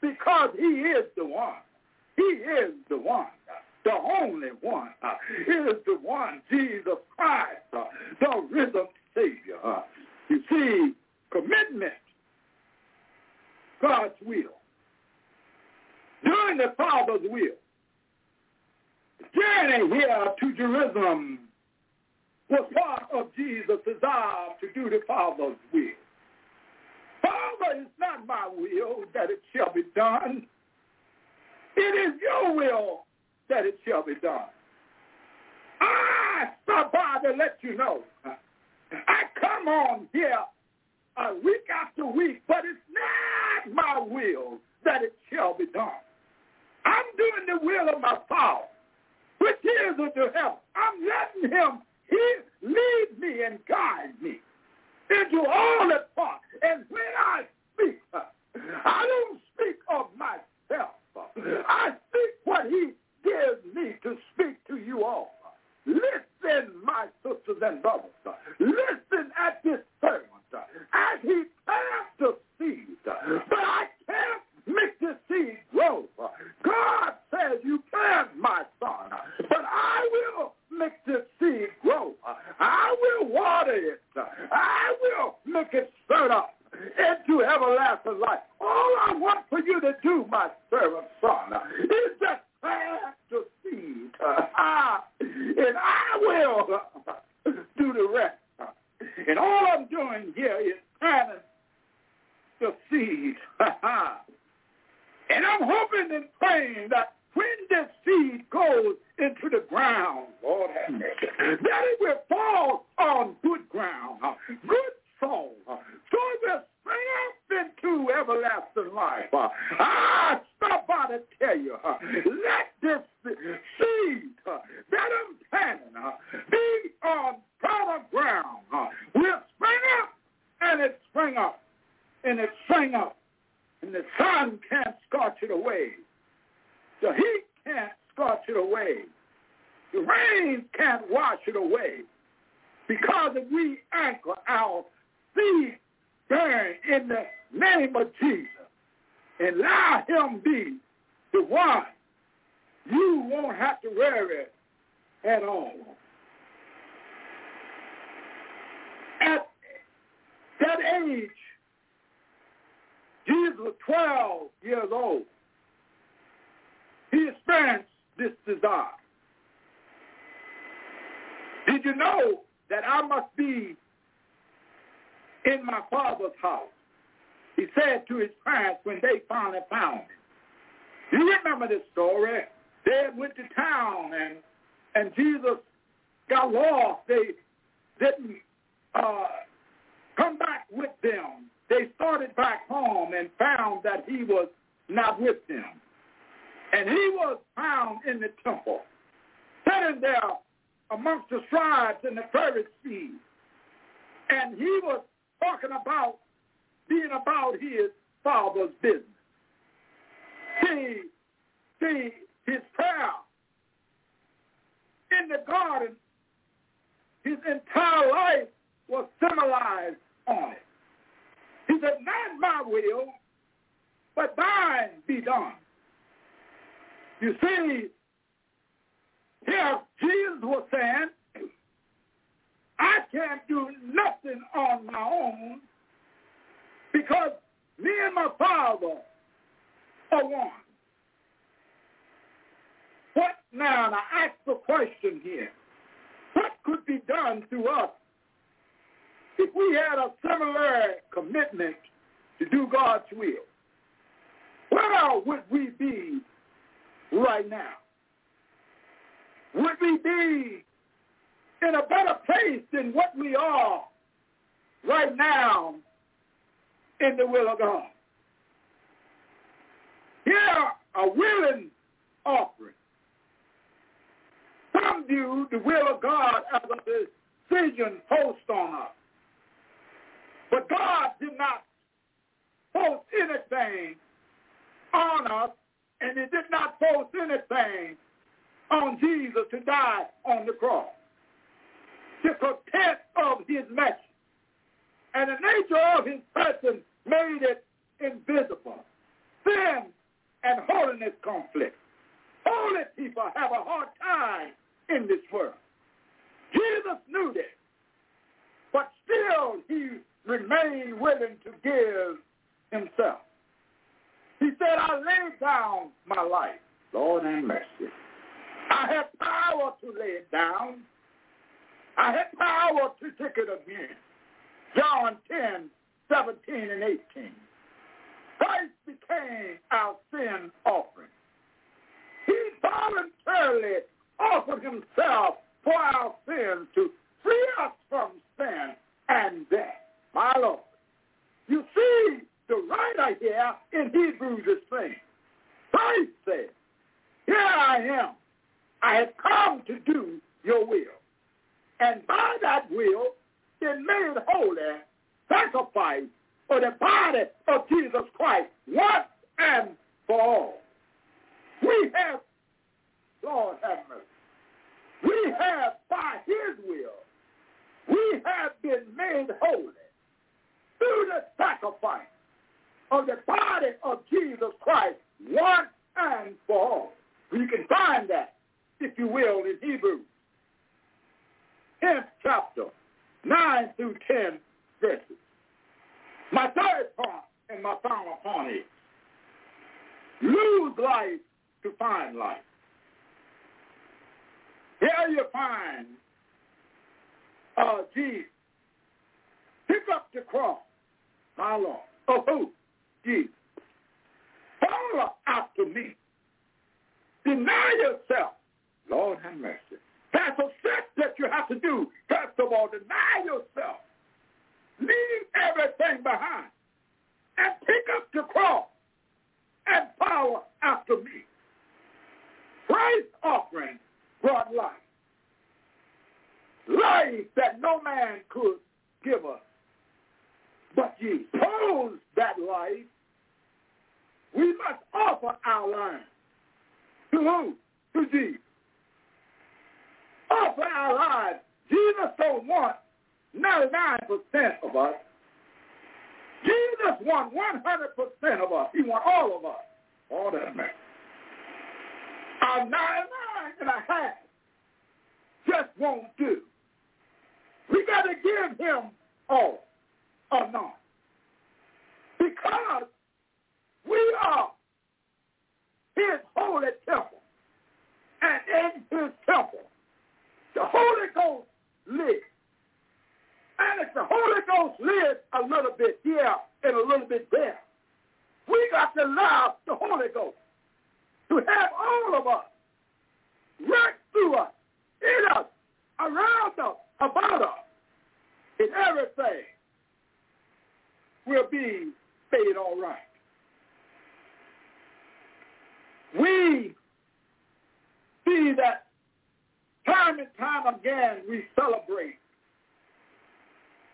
because he is the one. He is the one, the only one. He is the one, Jesus Christ, the risen Savior. You see, commitment, God's will, doing the Father's will. Journey here to Jerusalem was part of Jesus' desire to do the Father's will. Father, it's not my will that it shall be done. It is your will that it shall be done. Ah, I stop by to let you know. I come on here a week after week, but it's not my will that it shall be done. I'm doing the will of my Father, which is to help. I'm letting him he lead me and guide me into all the parts. And when I speak, I don't speak of myself. I speak what he gives me to speak to you all. Listen, my sisters and brothers. Listen at this servant as he plants the seed. But I can't make the seed grow. God says you can, my son, but I will make the seed grow. I will water it. I will make it stir up into everlasting life. All I want for you to do, my servant son, is just plant the seed. and I will do the rest. And all I'm doing here is planting the seed. And I'm hoping and praying that when this seed goes into the ground, Lord have hmm. mercy, that it will fall on good ground, good soil, so it will spring up into everlasting life. I stop by to tell you, let this seed that I'm planting be on solid ground, will spring up, and it spring up, and it spring up. And the sun can't scorch it away. The heat can't scorch it away. The rain can't wash it away. Because if we anchor our feet down in the name of Jesus and allow him be the one, you won't have to worry at all. At that age, Jesus was 12 years old. He experienced this desire. Did you know that I must be in my father's house? He said to his parents when they finally found him. You remember this story? They went to town and and Jesus got lost. They didn't uh, come back with them. They started back home and found that he was not with them. And he was found in the temple, sitting there amongst the scribes and the Pharisees. And he was talking about being about his father's business. See, see, his prayer in the garden, his entire life was symbolized on it. Said, not my will, but thine be done. You see, here Jesus was saying, I can't do nothing on my own because me and my Father are one. What now? I ask the question here. What could be done to us if we had a similar commitment to do God's will? Where would we be right now? Would we be in a better place than what we are right now in the will of God? Here, a willing offering. Some view the will of God as a decision post on us. But God did not post anything on us, and he did not post anything on Jesus to die on the cross. To protect of his message. And the nature of his person made it invisible. Sin and holiness conflict. Holy people have a hard time in this world. Jesus knew this, but still he remained willing to give himself. He said, I laid down my life. Lord have mercy. I have power to lay it down. I have power to take it again. John 10, 17 and 18. Christ became our sin offering. He voluntarily offered himself for our sins to free us from sin and death. My Lord. You see, the in Hebrews is saying, Christ said, here I am. I have come to do your will. And by that will, been made holy, sacrifice for the body of Jesus Christ once and for all. We have, Lord have mercy, we have by his will, we have been made holy through the sacrifice of the body of Jesus Christ once and for all. You can find that, if you will, in Hebrews 10th chapter, 9 through 10 verses. My third point and my final point is lose life to find life. Here you find uh, Jesus. Pick up the cross, my Lord. Of who? Follow after me. Deny yourself. Lord have mercy. That's a step that you have to do. First of all, deny yourself. Leave everything behind. And pick up the cross and follow after me. Christ's offering brought life. Life that no man could give us. But ye pose that life. We must offer our lives. To who? To Jesus. Offer our lives. Jesus don't want 99% of us. Jesus wants 100% of us. He wants all of us. All that man. Our 99 and a half just won't do. We got to give him all or not. Because we are his holy temple. And in his temple, the Holy Ghost lives. And if the Holy Ghost lives a little bit here and a little bit there, we got to allow the Holy Ghost to have all of us, right through us, in us, around us, about us, in everything will be made all right. We see that time and time again we celebrate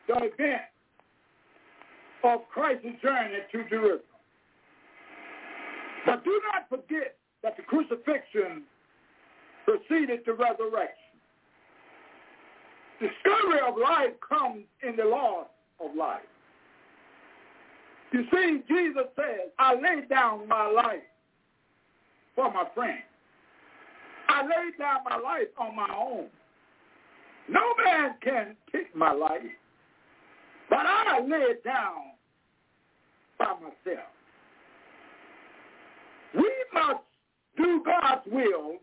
the event of Christ's journey to Jerusalem. But do not forget that the crucifixion preceded the resurrection. Discovery of life comes in the loss of life. You see, Jesus says, I lay down my life for my friend. I laid down my life on my own. No man can take my life, but I lay it down by myself. We must do God's will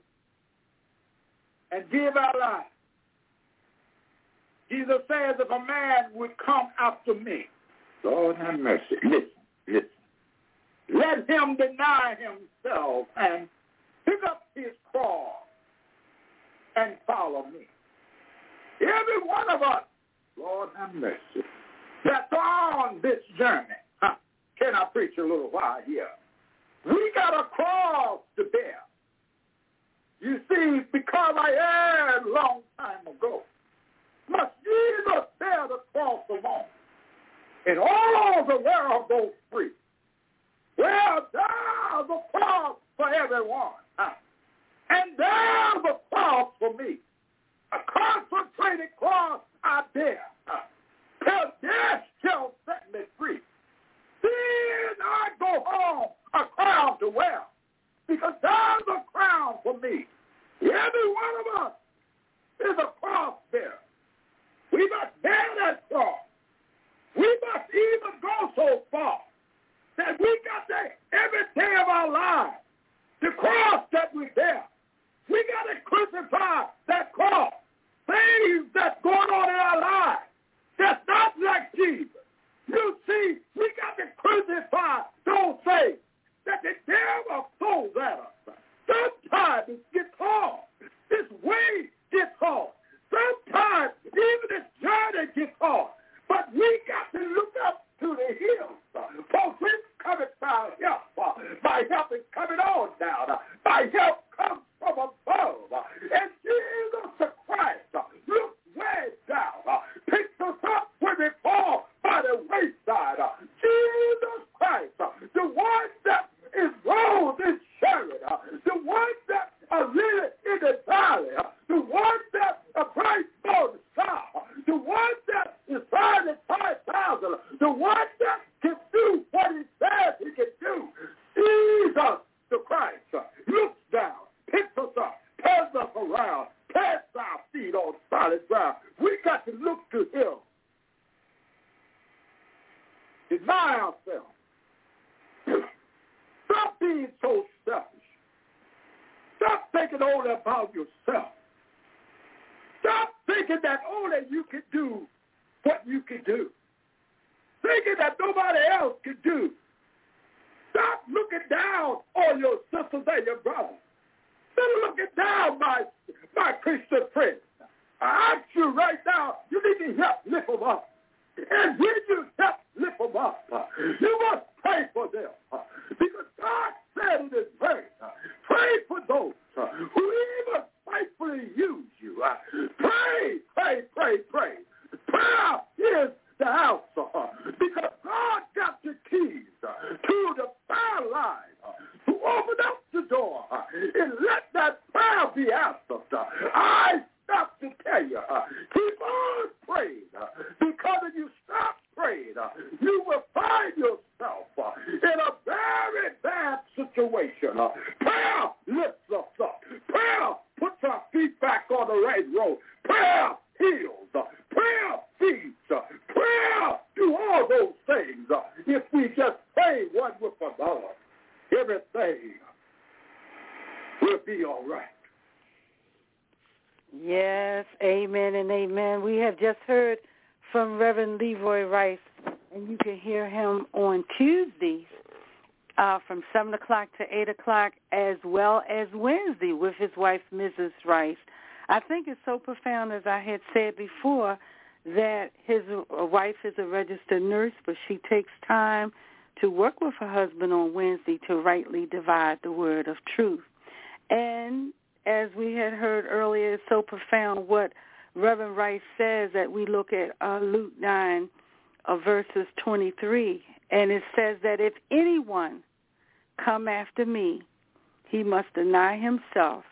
and give our life. Jesus says, if a man would come after me, Lord have mercy, listen, listen. Let him deny himself and pick up his cross and follow me. Every one of us, Lord have mercy, that's on this journey. Huh? Can I preach a little while here? We got a cross to bear. You see, because I erred a long time ago, must Jesus bear the cross alone, and all the world goes free. Well, there's a cross for everyone. And there's a cross for me. A concentrated cross I bear. Till death shall set me free. Then I go home a crown to wear. Because there's a crown for me. Every one of us is a cross bearer. We must bear that cross. We must even go so far that we got to, every day of our lives, the cross that we bear, we got to crucify that cross. Things that's going on in our lives that's not like Jesus. You see, we got to crucify those things that the devil throws at us. Sometimes it gets hard. This way gets hard. Sometimes even this journey gets hard. But we got to look up to the hills. For whence cometh my help? My help is coming on down. My help comes from above. And Jesus Christ look way down. Picks us up when we fall by the wayside. Jesus Christ, the one that is rose in Sharon, the one that are living in the valley, uh, the one that bright morning star, the one that is fighting five thousand, the one that can do what he says he can do. Jesus the Christ uh, looks down, picks us up, turns us around, plants our feet on solid ground. We got to look to him. Deny ourselves. Stop being so selfish. Thinking only about yourself. Stop thinking that only you can do what you can do. Thinking that nobody else can do. Stop looking down on your sisters and your brothers. Stop looking down, my, my Christian friends. I ask you right now, you need to help lift them up. And when you help lift them up, you must pray for them. Because God said in his word, pray for those uh, whoever faithfully use you, uh, pray, pray, pray, pray. Prayer is the answer uh, because God got the keys uh, to the fire line uh, to open up the door uh, and let that prayer be answered. Uh, I stop to tell you, uh, keep on praying uh, because if you stop afraid, you will find yourself uh, in a very bad situation. Uh, prayer lifts us up. Prayer puts our feet back on the right road. Prayer heals. Uh, prayer feeds. Prayer do all those things if we just pray one with another. Everything will be all right. Yes, amen and amen. We have just heard from Reverend Leroy Rice, and you can hear him on Tuesdays uh, from 7 o'clock to 8 o'clock, as well as Wednesday with his wife, Mrs. Rice. I think it's so profound, as I had said before, that his wife is a registered nurse, but she takes time to work with her husband on Wednesday to rightly divide the word of truth. And as we had heard earlier, it's so profound what Reverend Rice says that we look at uh, Luke 9, uh, verses 23, and it says that if anyone come after me, he must deny himself,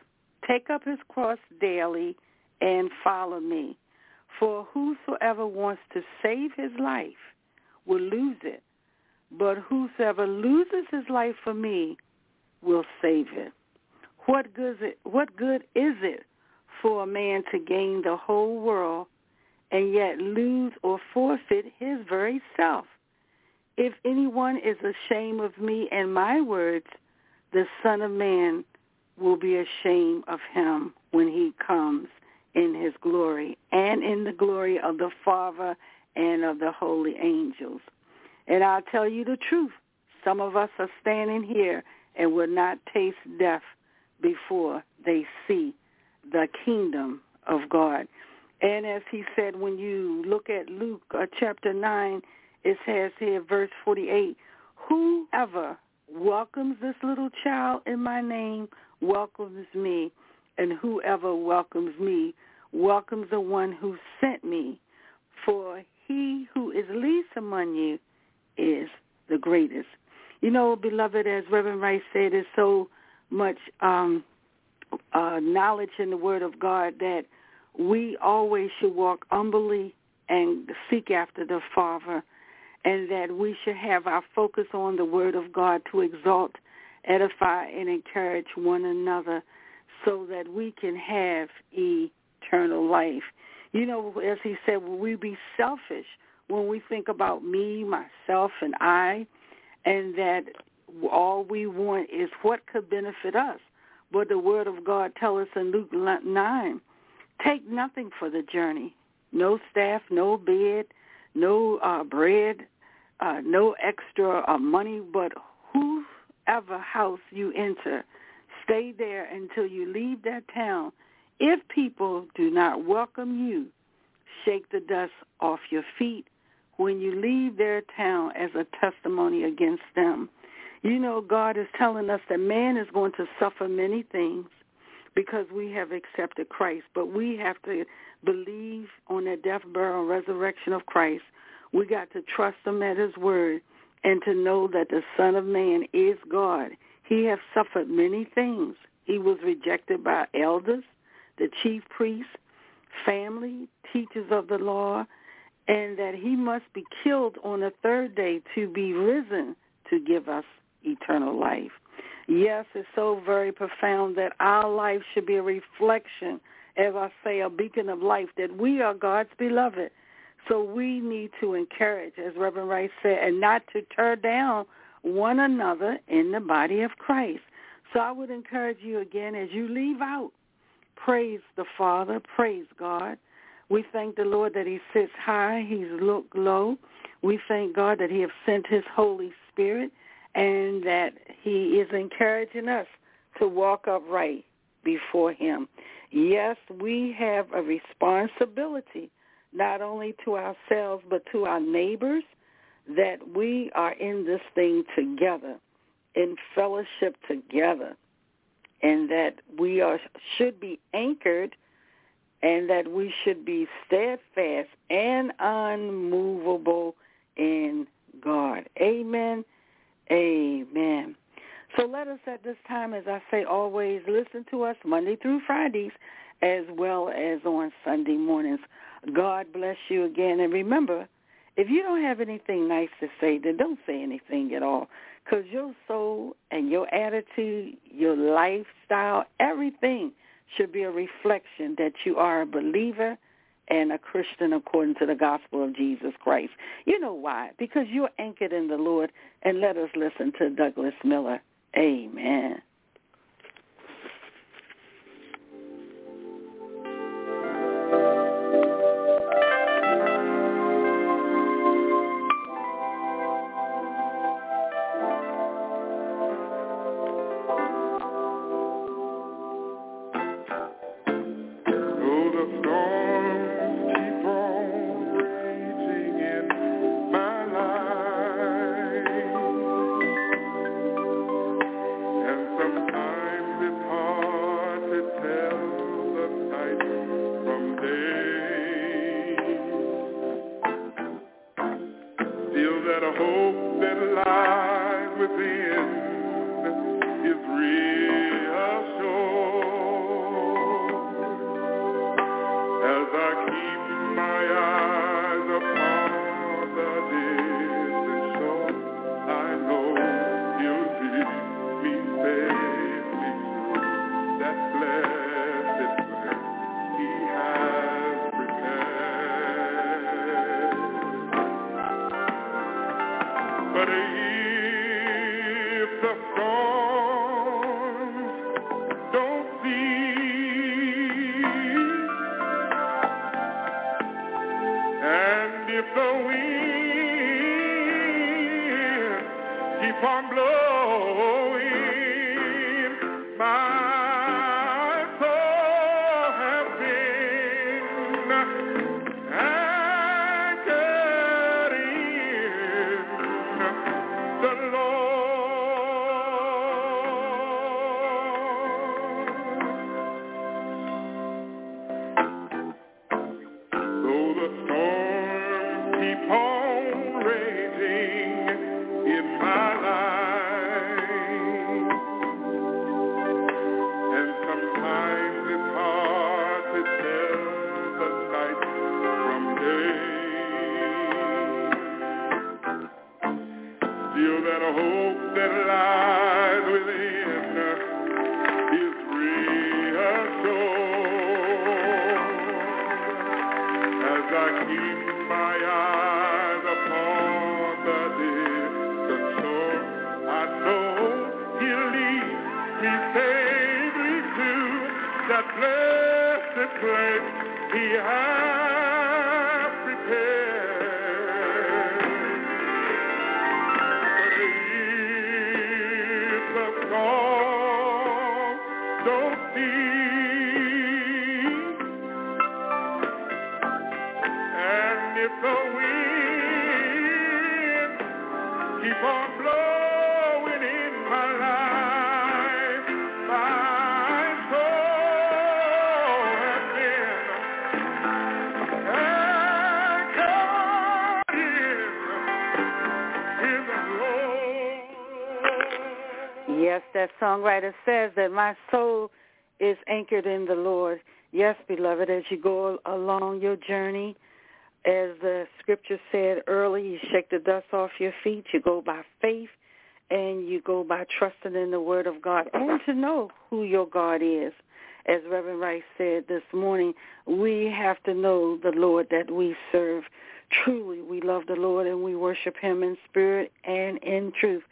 take up his cross daily, and follow me. For whosoever wants to save his life will lose it, but whosoever loses his life for me will save it. What good, is it, what good is it for a man to gain the whole world and yet lose or forfeit his very self? If anyone is ashamed of me and my words, the Son of Man will be ashamed of him when he comes in his glory and in the glory of the Father and of the holy angels. And I'll tell you the truth. Some of us are standing here and will not taste death before they see the kingdom of God. And as he said, when you look at Luke uh, chapter 9, it says here, verse 48, whoever welcomes this little child in my name welcomes me, and whoever welcomes me welcomes the one who sent me. For he who is least among you is the greatest. You know, beloved, as Reverend Rice said, is so much um, uh, knowledge in the Word of God that we always should walk humbly and seek after the Father, and that we should have our focus on the Word of God to exalt, edify, and encourage one another so that we can have eternal life. You know, as he said, we be selfish when we think about me, myself, and I, and that all we want is what could benefit us. But the Word of God tells us in Luke 9, take nothing for the journey. No staff, no bed, no uh, bread, uh, no extra uh, money, but whoever house you enter, stay there until you leave that town. If people do not welcome you, shake the dust off your feet when you leave their town as a testimony against them. You know, God is telling us that man is going to suffer many things because we have accepted Christ, but we have to believe on the death, burial, and resurrection of Christ. We got to trust him at his word and to know that the Son of Man is God. He has suffered many things. He was rejected by elders, the chief priests, family, teachers of the law, and that he must be killed on the third day to be risen to give us eternal life. Yes, it's so very profound that our life should be a reflection, as I say, a beacon of life, that we are God's beloved. So we need to encourage, as Reverend Rice said, and not to tear down one another in the body of Christ. So I would encourage you again as you leave out, praise the Father, praise God. We thank the Lord that he sits high, he's looked low. We thank God that he has sent his Holy Spirit and that he is encouraging us to walk upright before him. Yes, we have a responsibility not only to ourselves but to our neighbors that we are in this thing together, in fellowship together, and that we are should be anchored and that we should be steadfast and unmovable in God. Amen. Amen. So let us at this time, as I say always, listen to us Monday through Fridays as well as on Sunday mornings. God bless you again. And remember, if you don't have anything nice to say, then don't say anything at all. Because your soul and your attitude, your lifestyle, everything should be a reflection that you are a believer and a Christian according to the gospel of Jesus Christ. You know why? Because you're anchored in the Lord. And let us listen to Douglas Miller. Amen. Songwriter says that my soul is anchored in the Lord. Yes, beloved, as you go along your journey, as the scripture said early, you shake the dust off your feet. You go by faith and you go by trusting in the word of God and to know who your God is. As Reverend Rice said this morning, we have to know the Lord that we serve. Truly, we love the Lord and we worship him in spirit and in truth.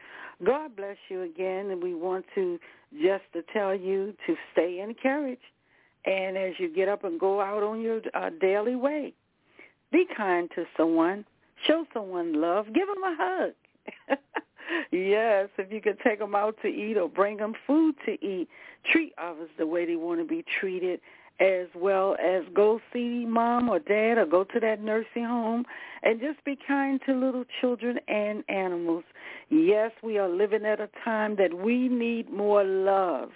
God bless you again, and we want to just to tell you to stay encouraged. And as you get up and go out on your uh, daily way, be kind to someone. Show someone love. Give them a hug. yes, if you could take them out to eat or bring them food to eat, treat others the way they want to be treated as well as go see mom or dad or go to that nursing home and just be kind to little children and animals. Yes, we are living at a time that we need more love,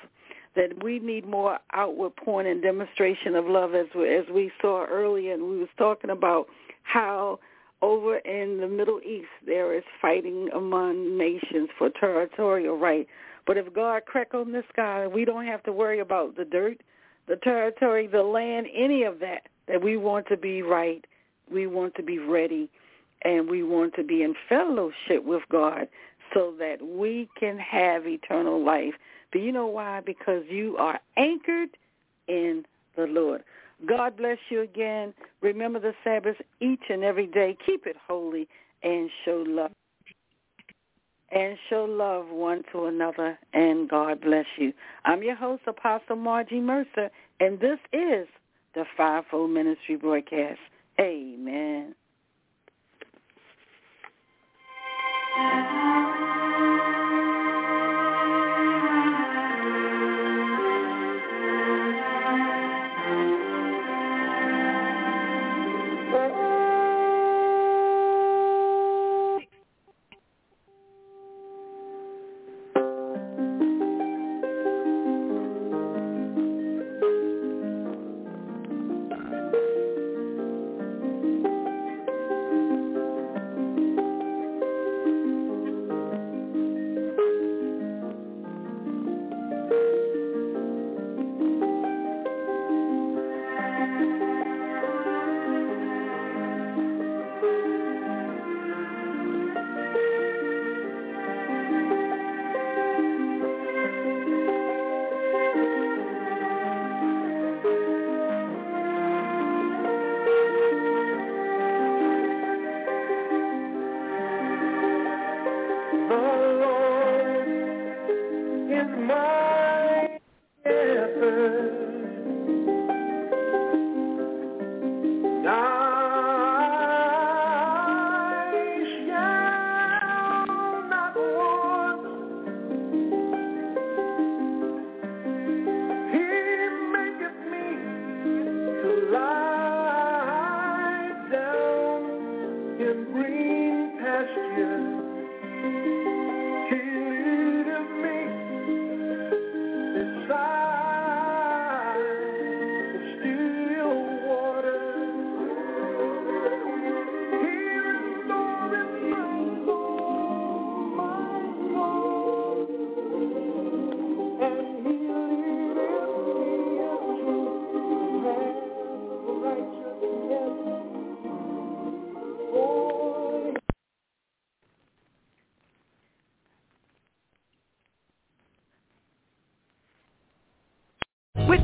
that we need more outward point and demonstration of love as we, as we saw earlier and we was talking about how over in the Middle East there is fighting among nations for territorial right. But if God crack on the sky, we don't have to worry about the dirt the territory, the land, any of that, that we want to be right, we want to be ready, and we want to be in fellowship with God so that we can have eternal life. But you know why? Because you are anchored in the Lord. God bless you again. Remember the Sabbath each and every day. Keep it holy and show love. And show love one to another, and God bless you. I'm your host, Apostle Margie Mercer, and this is the Fivefold Ministry broadcast. Amen.